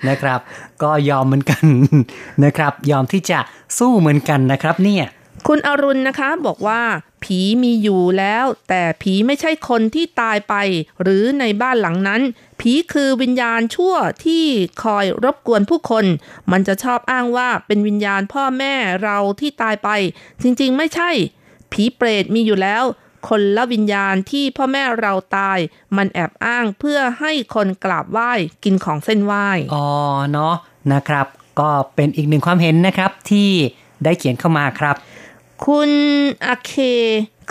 นะครับ ก็ยอมเหมือนกันนะครับ ยอมที่จะสู้เหมือนกันนะครับ เนี่ย คุณอรุณนะคะบอกว่าผีมีอยู่แล้ว แต่ผีไม่ใช่คนที่ตายไป หรือในบ้านหลังนั้น ผีคือวิญญาณชั่วที่คอยรบกวนผู้คน มันจะชอบอ้างว่าเป็นวิญญาณพ่อแม่เราที่ตายไป จริงๆไม่ใช่ ผีเปรตมีอยู่แล้ว คนละวิญญาณที่พ่อแม่เราตาย มันแอบอ้างเพื่อให้คนกราบไหว้กินของเส้นไหว้อ๋อเนาะนะครับ ก็เป็นอีกหนึ่งความเห็นนะครับที่ได้เขียนเข้ามาครับ คุณอาเค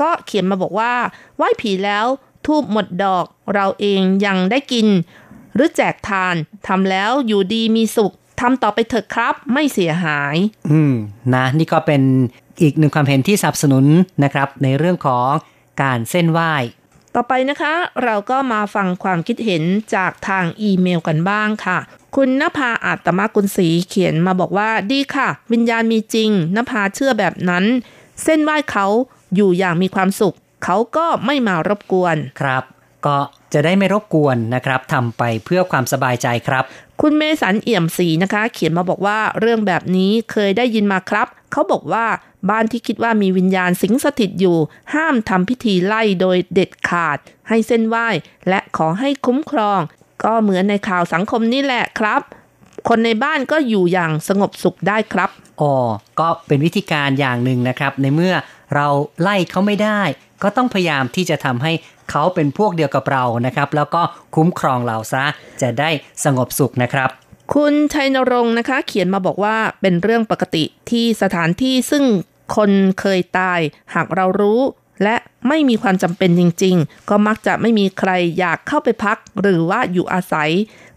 ก็เขียนมาบอกว่า ไหว้ผีแล้วทูบหมดดอกเราเองยังได้กิน หรือแจกทานทำแล้วอยู่ดีมีสุขทำต่อไปเถอะครับ ไม่เสียหาย อืมนะ นี่ก็เป็น อีกหนึ่งความเห็นที่สนับสนุนนะครับในเรื่องของการเส้นไหว้ ต่อไปนะคะ เราก็มาฟังความคิดเห็นจากทางอีเมลกันบ้างค่ะ คุณนภาอาตมากุลศรีเขียนมาบอกว่าดีค่ะ วิญญาณมีจริงนภาเชื่อแบบนั้น เส้นไหว้เขาอยู่อย่างมีความสุข เขาก็ไม่มารบกวนครับ ก็จะได้ไม่รบกวนนะครับทำไปเพื่อความสบายใจครับ คุณเมสันเอี่ยมศรีนะคะ เขียนมาบอกว่าเรื่องแบบนี้เคยได้ยินมาครับ เขาบอกว่า บ้านที่คิดว่ามีวิญญาณสิงสถิตอยู่ ห้ามทำพิธีไล่โดยเด็ดขาด ให้เส้นไหว้ และขอให้คุ้มครอง ก็เหมือนในข่าวสังคมนี่แหละครับ คนในบ้านก็อยู่อย่างสงบสุขได้ครับอ๋อก็เป็นวิธีการอย่างหนึ่งนะครับ ในเมื่อเราไล่เขาไม่ได้ ก็ต้องพยายามที่จะทำให้เขาเป็นพวกเดียวกับเรานะครับ แล้วก็คุ้มครองเราซะจะได้สงบสุขนะครับ คุณชัยนรงค์นะคะ เขียนมาบอกว่าเป็นเรื่องปกติที่สถานที่ซึ่งคนเคยตายหากเรารู้ และไม่มีความจำเป็นจริง ๆ ก็มักจะไม่มีใครอยากเข้าไปพัก หรือว่าอยู่อาศัย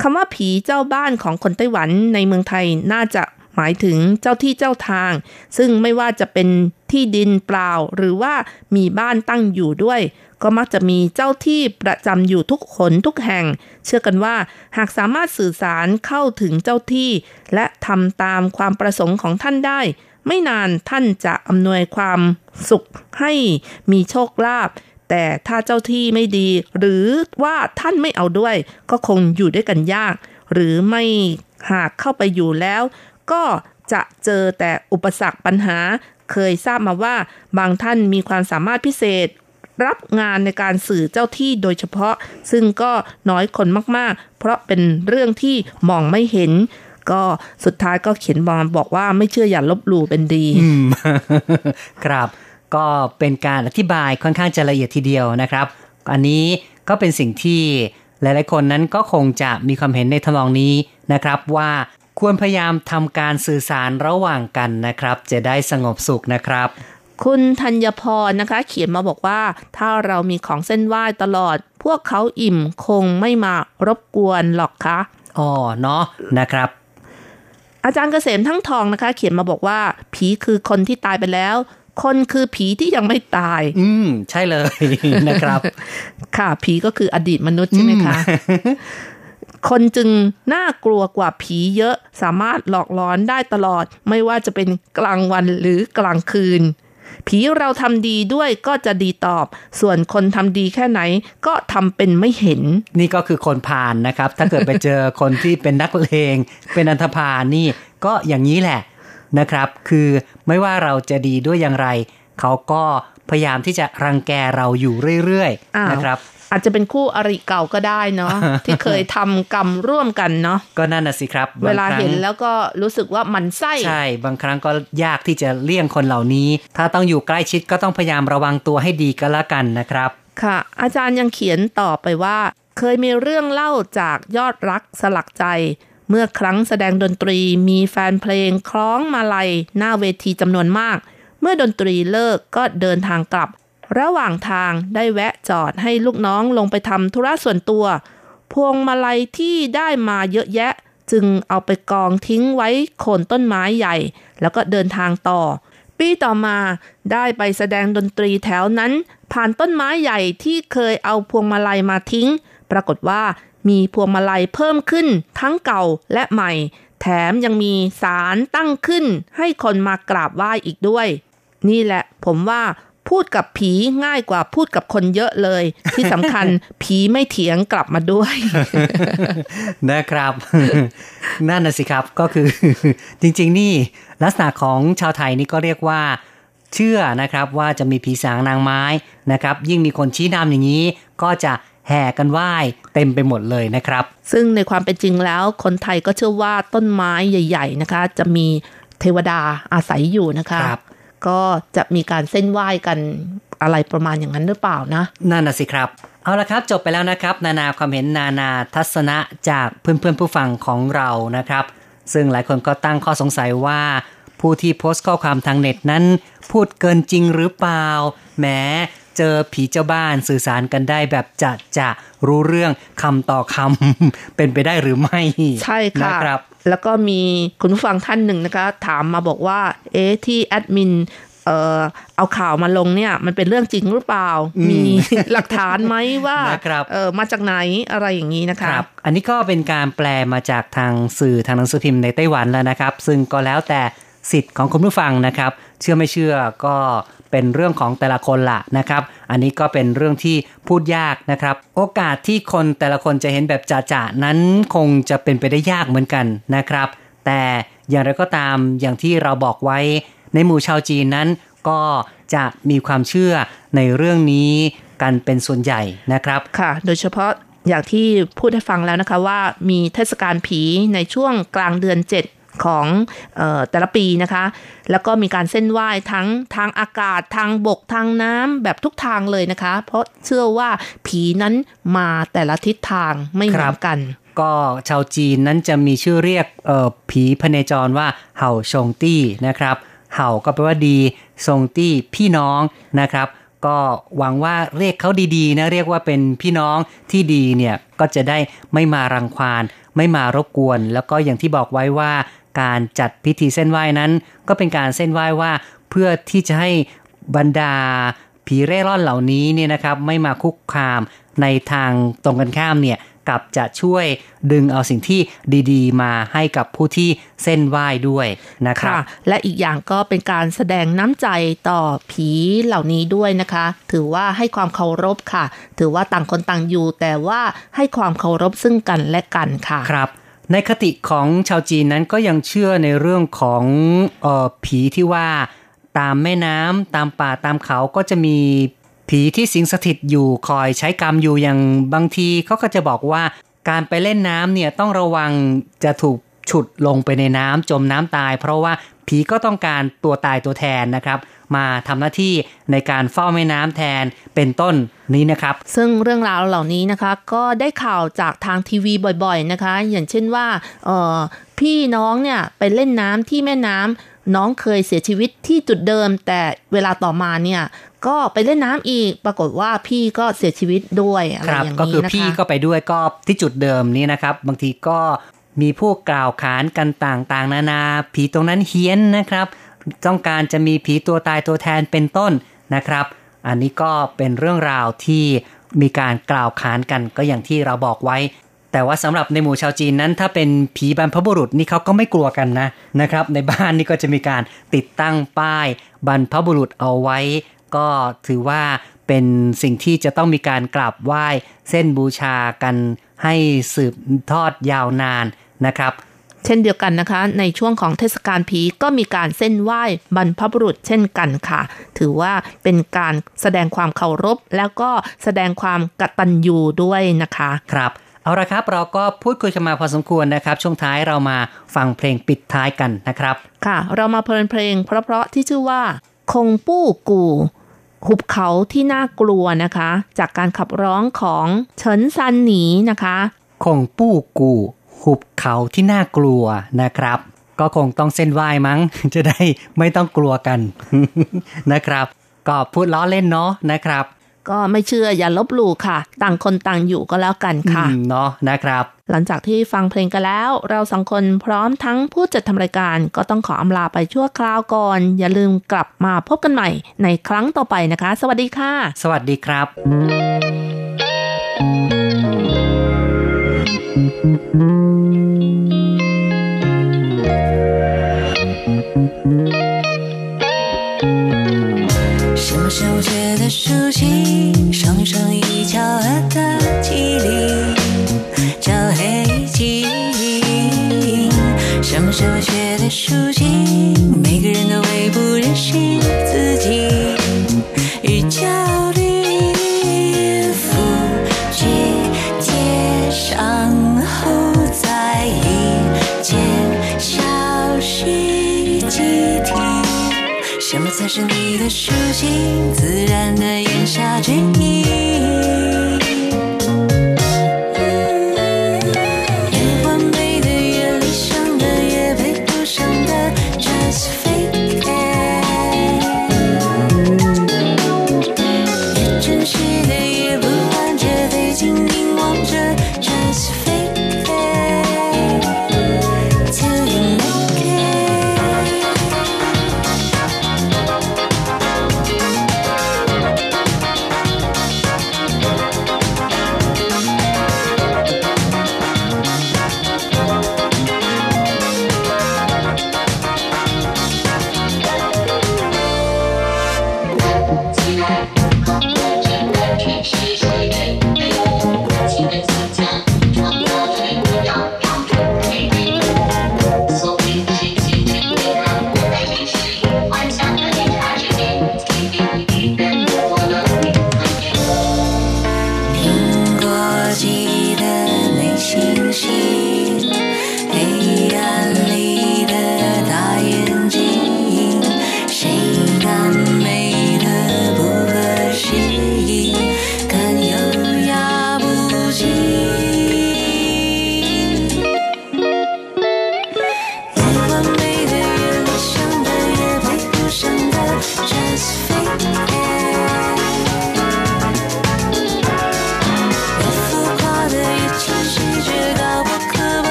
คำว่าผีเจ้าบ้านของคนไต้หวันในเมืองไทยน่าจะหมายถึงเจ้าที่เจ้าทาง ซึ่งไม่ว่าจะเป็นที่ดินเปล่า หรือว่ามีบ้านตั้งอยู่ด้วย ก็มักจะมีเจ้าที่ประจำอยู่ทุกขนทุกแห่ง เชื่อกันว่าหากสามารถสื่อสารเข้าถึงเจ้าที่ และทำตามความประสงค์ของท่านได้ ไม่นานท่านจะอำนวยความสุขให้มีโชคลาภแต่ถ้าเจ้าที่ไม่ดี หรือว่าท่านไม่เอาด้วย ก็คงอยู่ด้วยกันยาก หรือไม่หากเข้าไปอยู่แล้ว ก็จะเจอแต่อุปสรรคปัญหา เคยทราบมาว่าบางท่านมีความสามารถพิเศษ รับงานในการสื่อเจ้าที่โดยเฉพาะ ซึ่งก็น้อยคนมากๆ เพราะเป็นเรื่องที่มองไม่เห็น ก็สุดท้ายก็เขียนบอลบอกว่าไม่เชื่ออย่าลบหลู่เป็นดีครับ ก็เป็นการอธิบายค่อนข้างจะละเอียดทีเดียวนะครับ อันนี้ก็เป็นสิ่งที่หลายๆคนนั้นก็คงจะมีความเห็นในทำนองนี้นะครับว่าควรพยายามทำการสื่อสารระหว่างกันนะครับ จะได้สงบสุขนะครับ คุณธัญพรนะคะ เขียนมาบอกว่า ถ้าเรามีของเส้นไหว้ตลอด พวกเขาอิ่มคงไม่มารบกวนหรอกคะอ๋อเนาะนะครับอาจารย์เกษมทั้งทองนะคะ เขียนมาบอกว่า ผีคือคนที่ตายไปแล้ว คนคือผีที่ยังไม่ตาย อืม ใช่เลยนะครับ ค่ะ ผีก็คืออดีตมนุษย์ใช่ไหมคะ คนจึงน่ากลัวกว่าผีเยอะสามารถหลอกล้อนได้ตลอด ไม่ว่าจะเป็นกลางวันหรือกลางคืน ผีเราทำดีด้วยก็จะดีตอบ ส่วนคนทำดีแค่ไหนก็ทำเป็นไม่เห็น นี่ก็คือคนผ่านนะครับ ถ้าเกิดไปเจอคนที่เป็นนักเลง เป็นอันธพาลนี่ก็อย่างนี้แหละนะครับ คือไม่ว่าเราจะดีด้วยอย่างไร เขาก็พยายามที่จะรังแกเราอยู่เรื่อยอ้าวๆนะครับ อาจจะเป็นคู่อริเก่าก็ได้เนาะที่เคยทำกรรมร่วมกันเนาะก็นั่นน่ะสิครับ เวลาบงครั้งเห็นแล้วก็รู้สึกว่ามันไส้ใช่ บางครั้งก็ยากที่จะเลี่ยงคนเหล่านี้ ถ้าต้องอยู่ใกล้ชิดก็ต้องพยายามระวังตัวให้ดีก็แล้วกันนะครับ ค่ะ อาจารย์ยังเขียนต่อไปว่า เคยมีเรื่องเล่าจากยอดรักสลักใจ เมื่อครั้งแสดงดนตรีมีแฟนเพลงคล้องมาลัยหน้าเวทีจำนวนมาก เมื่อดนตรีเลิกก็เดินทางกลับ ระหว่างทางได้แวะจอดให้ลูกน้องลงไปทำธุระส่วนตัว พวงมาลัยที่ได้มาเยอะแยะ จึงเอาไปกองทิ้งไว้โคนต้นไม้ใหญ่ แล้วก็เดินทางต่อ ปีต่อมาได้ไปแสดงดนตรีแถวนั้น ผ่านต้นไม้ใหญ่ที่เคยเอาพวงมาลัยมาทิ้ง ปรากฏว่ามีพวงมาลัยเพิ่มขึ้นทั้งเก่าและใหม่ แถมยังมีศาลตั้งขึ้นให้คนมากราบไหว้อีกด้วย นี่แหละผมว่า พูดกับผีง่ายกว่าพูดกับคนเยอะเลย ที่สำคัญผีไม่เถียงกลับมาด้วย นะครับ นั่นน่ะสิครับก็คือ จริง ๆ นี่ลักษณะของชาวไทยนี่ก็เรียกว่า เชื่อนะครับว่าจะมีผีสางนางไม้นะครับ ยิ่งมีคนชี้นำอย่างนี้ ก็จะแห่กันไหว้เต็มไปหมดเลยนะครับ ซึ่งในความเป็นจริงแล้ว คนไทยก็เชื่อว่าต้นไม้ใหญ่ ๆ นะคะ จะมีเทวดาอาศัยอยู่นะคะครับ ก็จะมีการเส้นไหว้กันอะไรประมาณอย่างนั้นหรือเปล่านะ นั่นน่ะสิครับ เอาละครับจบไปแล้วนะครับ นานาความเห็นนานาทัศนะจากเพื่อนๆผู้ฟังของเรานะครับ ซึ่งหลายคนก็ตั้งข้อสงสัยว่า ผู้ที่โพสต์ข้อความทางเน็ตนั้น พูดเกินจริงหรือเปล่าแหมเจอผีเจ้าบ้านสื่อสารกันได้แบบจะจะรู้เรื่องคำต่อคำเป็นไปได้หรือไม่ ใช่ค่ะนะครับ แล้วก็มีคุณผู้ฟังท่านหนึ่งนะคะ ถามมาบอกว่า เอ๊ะที่แอดมินเอ่อเอาข่าวมาลงเนี่ยมันเป็นเรื่องจริงหรือเปล่า มีหลักฐานไหมว่านะครับเออมาจากไหนอะไรอย่างนี้นะคะครับ อันนี้ก็เป็นการแปลมาจากทางสื่อทางหนังสือพิมพ์ในไต้หวันแล้วนะครับ ซึ่งก็แล้วแต่สิทธิ์ของคุณผู้ฟังนะครับ เชื่อไม่เชื่อก็ เป็นเรื่องของแต่ละคนละนะครับ อันนี้ก็เป็นเรื่องที่พูดยากนะครับ โอกาสที่คนแต่ละคนจะเห็นแบบจ่าๆนั้นคงจะเป็นไปได้ยากเหมือนกันนะครับ แต่อย่างไรก็ตามอย่างที่เราบอกไว้ในหมู่ชาวจีนนั้น ก็จะมีความเชื่อในเรื่องนี้กันเป็นส่วนใหญ่นะครับค่ะ โดยเฉพาะอย่างที่พูดให้ฟังแล้วนะคะว่ามีเทศกาลผีในช่วงกลางเดือน 7 ของออแต่ละปีนะคะ แล้วก็มีการเส้นไหว้ทั้งทางอากาศทางบกทางน้ำแบบทุกทางเลยนะคะ เพราะเชื่อว่าผีนั้นมาแต่ละทิศทางไม่เหมือนกัน ก็ชาวจีนนั้นจะมีชื่อเรียกผีพเนจรว่าเห่าชงตี้นะครับ เห่าก็แปลว่าดีชงตี้พี่น้องนะครับก็หวังว่าเรียกเขาดีๆนะเรียกว่าเป็นพี่น้องที่ดีเนี่ยก็จะได้ไม่มารังควาน ไม่มารบกวน แล้วก็อย่างที่บอกไว้ว่า การจัดพิธีเส้นไหว้นั้น ก็เป็นการเส้นไหว้ว่าเพื่อที่จะให้บรรดาผีเร่ร่อนเหล่านี้เนี่ยนะครับไม่มาคุกคามในทางตรงกันข้ามเนี่ยกลับจะช่วยดึงเอาสิ่งที่ดีๆ มาให้กับผู้ที่เส้นไหว้ด้วยนะครับค่ะและอีกอย่างก็เป็นการแสดงน้ำใจต่อผีเหล่านี้ด้วยนะคะ ถือว่าให้ความเคารพค่ะ ถือว่าต่างคนต่างอยู่ แต่ว่าให้ความเคารพซึ่งกันและกันค่ะครับ ในคติของชาวจีนนั้นก็ยังเชื่อในเรื่องของออผีที่ว่าตามแม่น้ำตามป่าตามเขาก็จะมีผีที่สิงสถิตอยู่คอยใช้กรรมอยู่อย่างบางทีเขาก็จะบอกว่าการไปเล่นน้ำเนี่ยต้องระวังจะถูกฉุดลงไปในน้ำจมน้ำตาย เพราะว่าผีก็ต้องการตัวตายตัวแทนนะครับ มาทำหน้าที่ในการเฝ้าแม่น้ำแทนเป็นต้นนี้นะครับ ซึ่งเรื่องราวเหล่านี้นะคะก็ได้ข่าวจากทางทีวีบ่อยๆนะคะ อย่างเช่นว่าเออพี่น้องเนี่ยไปเล่นน้ำที่แม่น้ำน้องเคยเสียชีวิตที่จุดเดิม แต่เวลาต่อมาเนี่ยก็ไปเล่นน้ำอีก ปรากฏว่าพี่ก็เสียชีวิตด้วยอะไรอย่างนี้นะคะก็คือพี่ก็ไปด้วยก็ที่จุดเดิมนี้นะครับ บางทีก็มีผู้กล่าวขานกันต่างๆ นานา ผีตรงนั้นเฮี้ยนนะครับ ต้องการจะมีผีตัวตายตัวแทนเป็นต้นนะครับ อันนี้ก็เป็นเรื่องราวที่มีการกล่าวขานกันก็อย่างที่เราบอกไว้ แต่ว่าสำหรับในหมู่ชาวจีนนั้นถ้าเป็นผีบรรพบุรุษนี่เขาก็ไม่กลัวกันนะนะครับ ในบ้านนี่ก็จะมีการติดตั้งป้ายบรรพบุรุษเอาไว้ ก็ถือว่าเป็นสิ่งที่จะต้องมีการกราบไหว้ เส้นบูชากันให้สืบทอดยาวนานนะครับ เช่นเดียวกันนะคะ ในช่วงของเทศกาลผีก็มีการเส้นไหว้บรรพบุรุษเช่นกันค่ะ ถือว่าเป็นการแสดงความเคารพ แล้วก็แสดงความกตัญญูด้วยนะคะ ครับเอาละครับ เราก็พูดคุยกันมาพอสมควรนะครับ ช่วงท้ายเรามาฟังเพลงปิดท้ายกันนะครับ ค่ะ เรามาเพลินเพลง เพราะๆที่ชื่อว่า คงปู้กูหุบเขาที่น่ากลัวนะคะ จากการขับร้องของเฉินซันหนีนะคะ คงปู้กู หุบเขาที่น่ากลัวนะครับ ก็คงต้องเส้นไหว้มั้ง จะได้ไม่ต้องกลัวกันนะครับ ก็พูดล้อเล่นเนาะนะครับ ก็ไม่เชื่ออย่าลบหลู่ค่ะ ต่างคนต่างอยู่ก็แล้วกันค่ะอืมเนาะนะครับ หลังจากที่ฟังเพลงกันแล้ว เราสองคนพร้อมทั้งผู้จัดทำรายการ ก็ต้องขออำลาไปชั่วคราวก่อน อย่าลืมกลับมาพบกันใหม่ ในครั้งต่อไปนะคะ สวัสดีค่ะ สวัสดีครับ什什么时候的熟悉？上手一焦合的体力叫黑体。什么时候学的熟悉？每个人都会不忍心。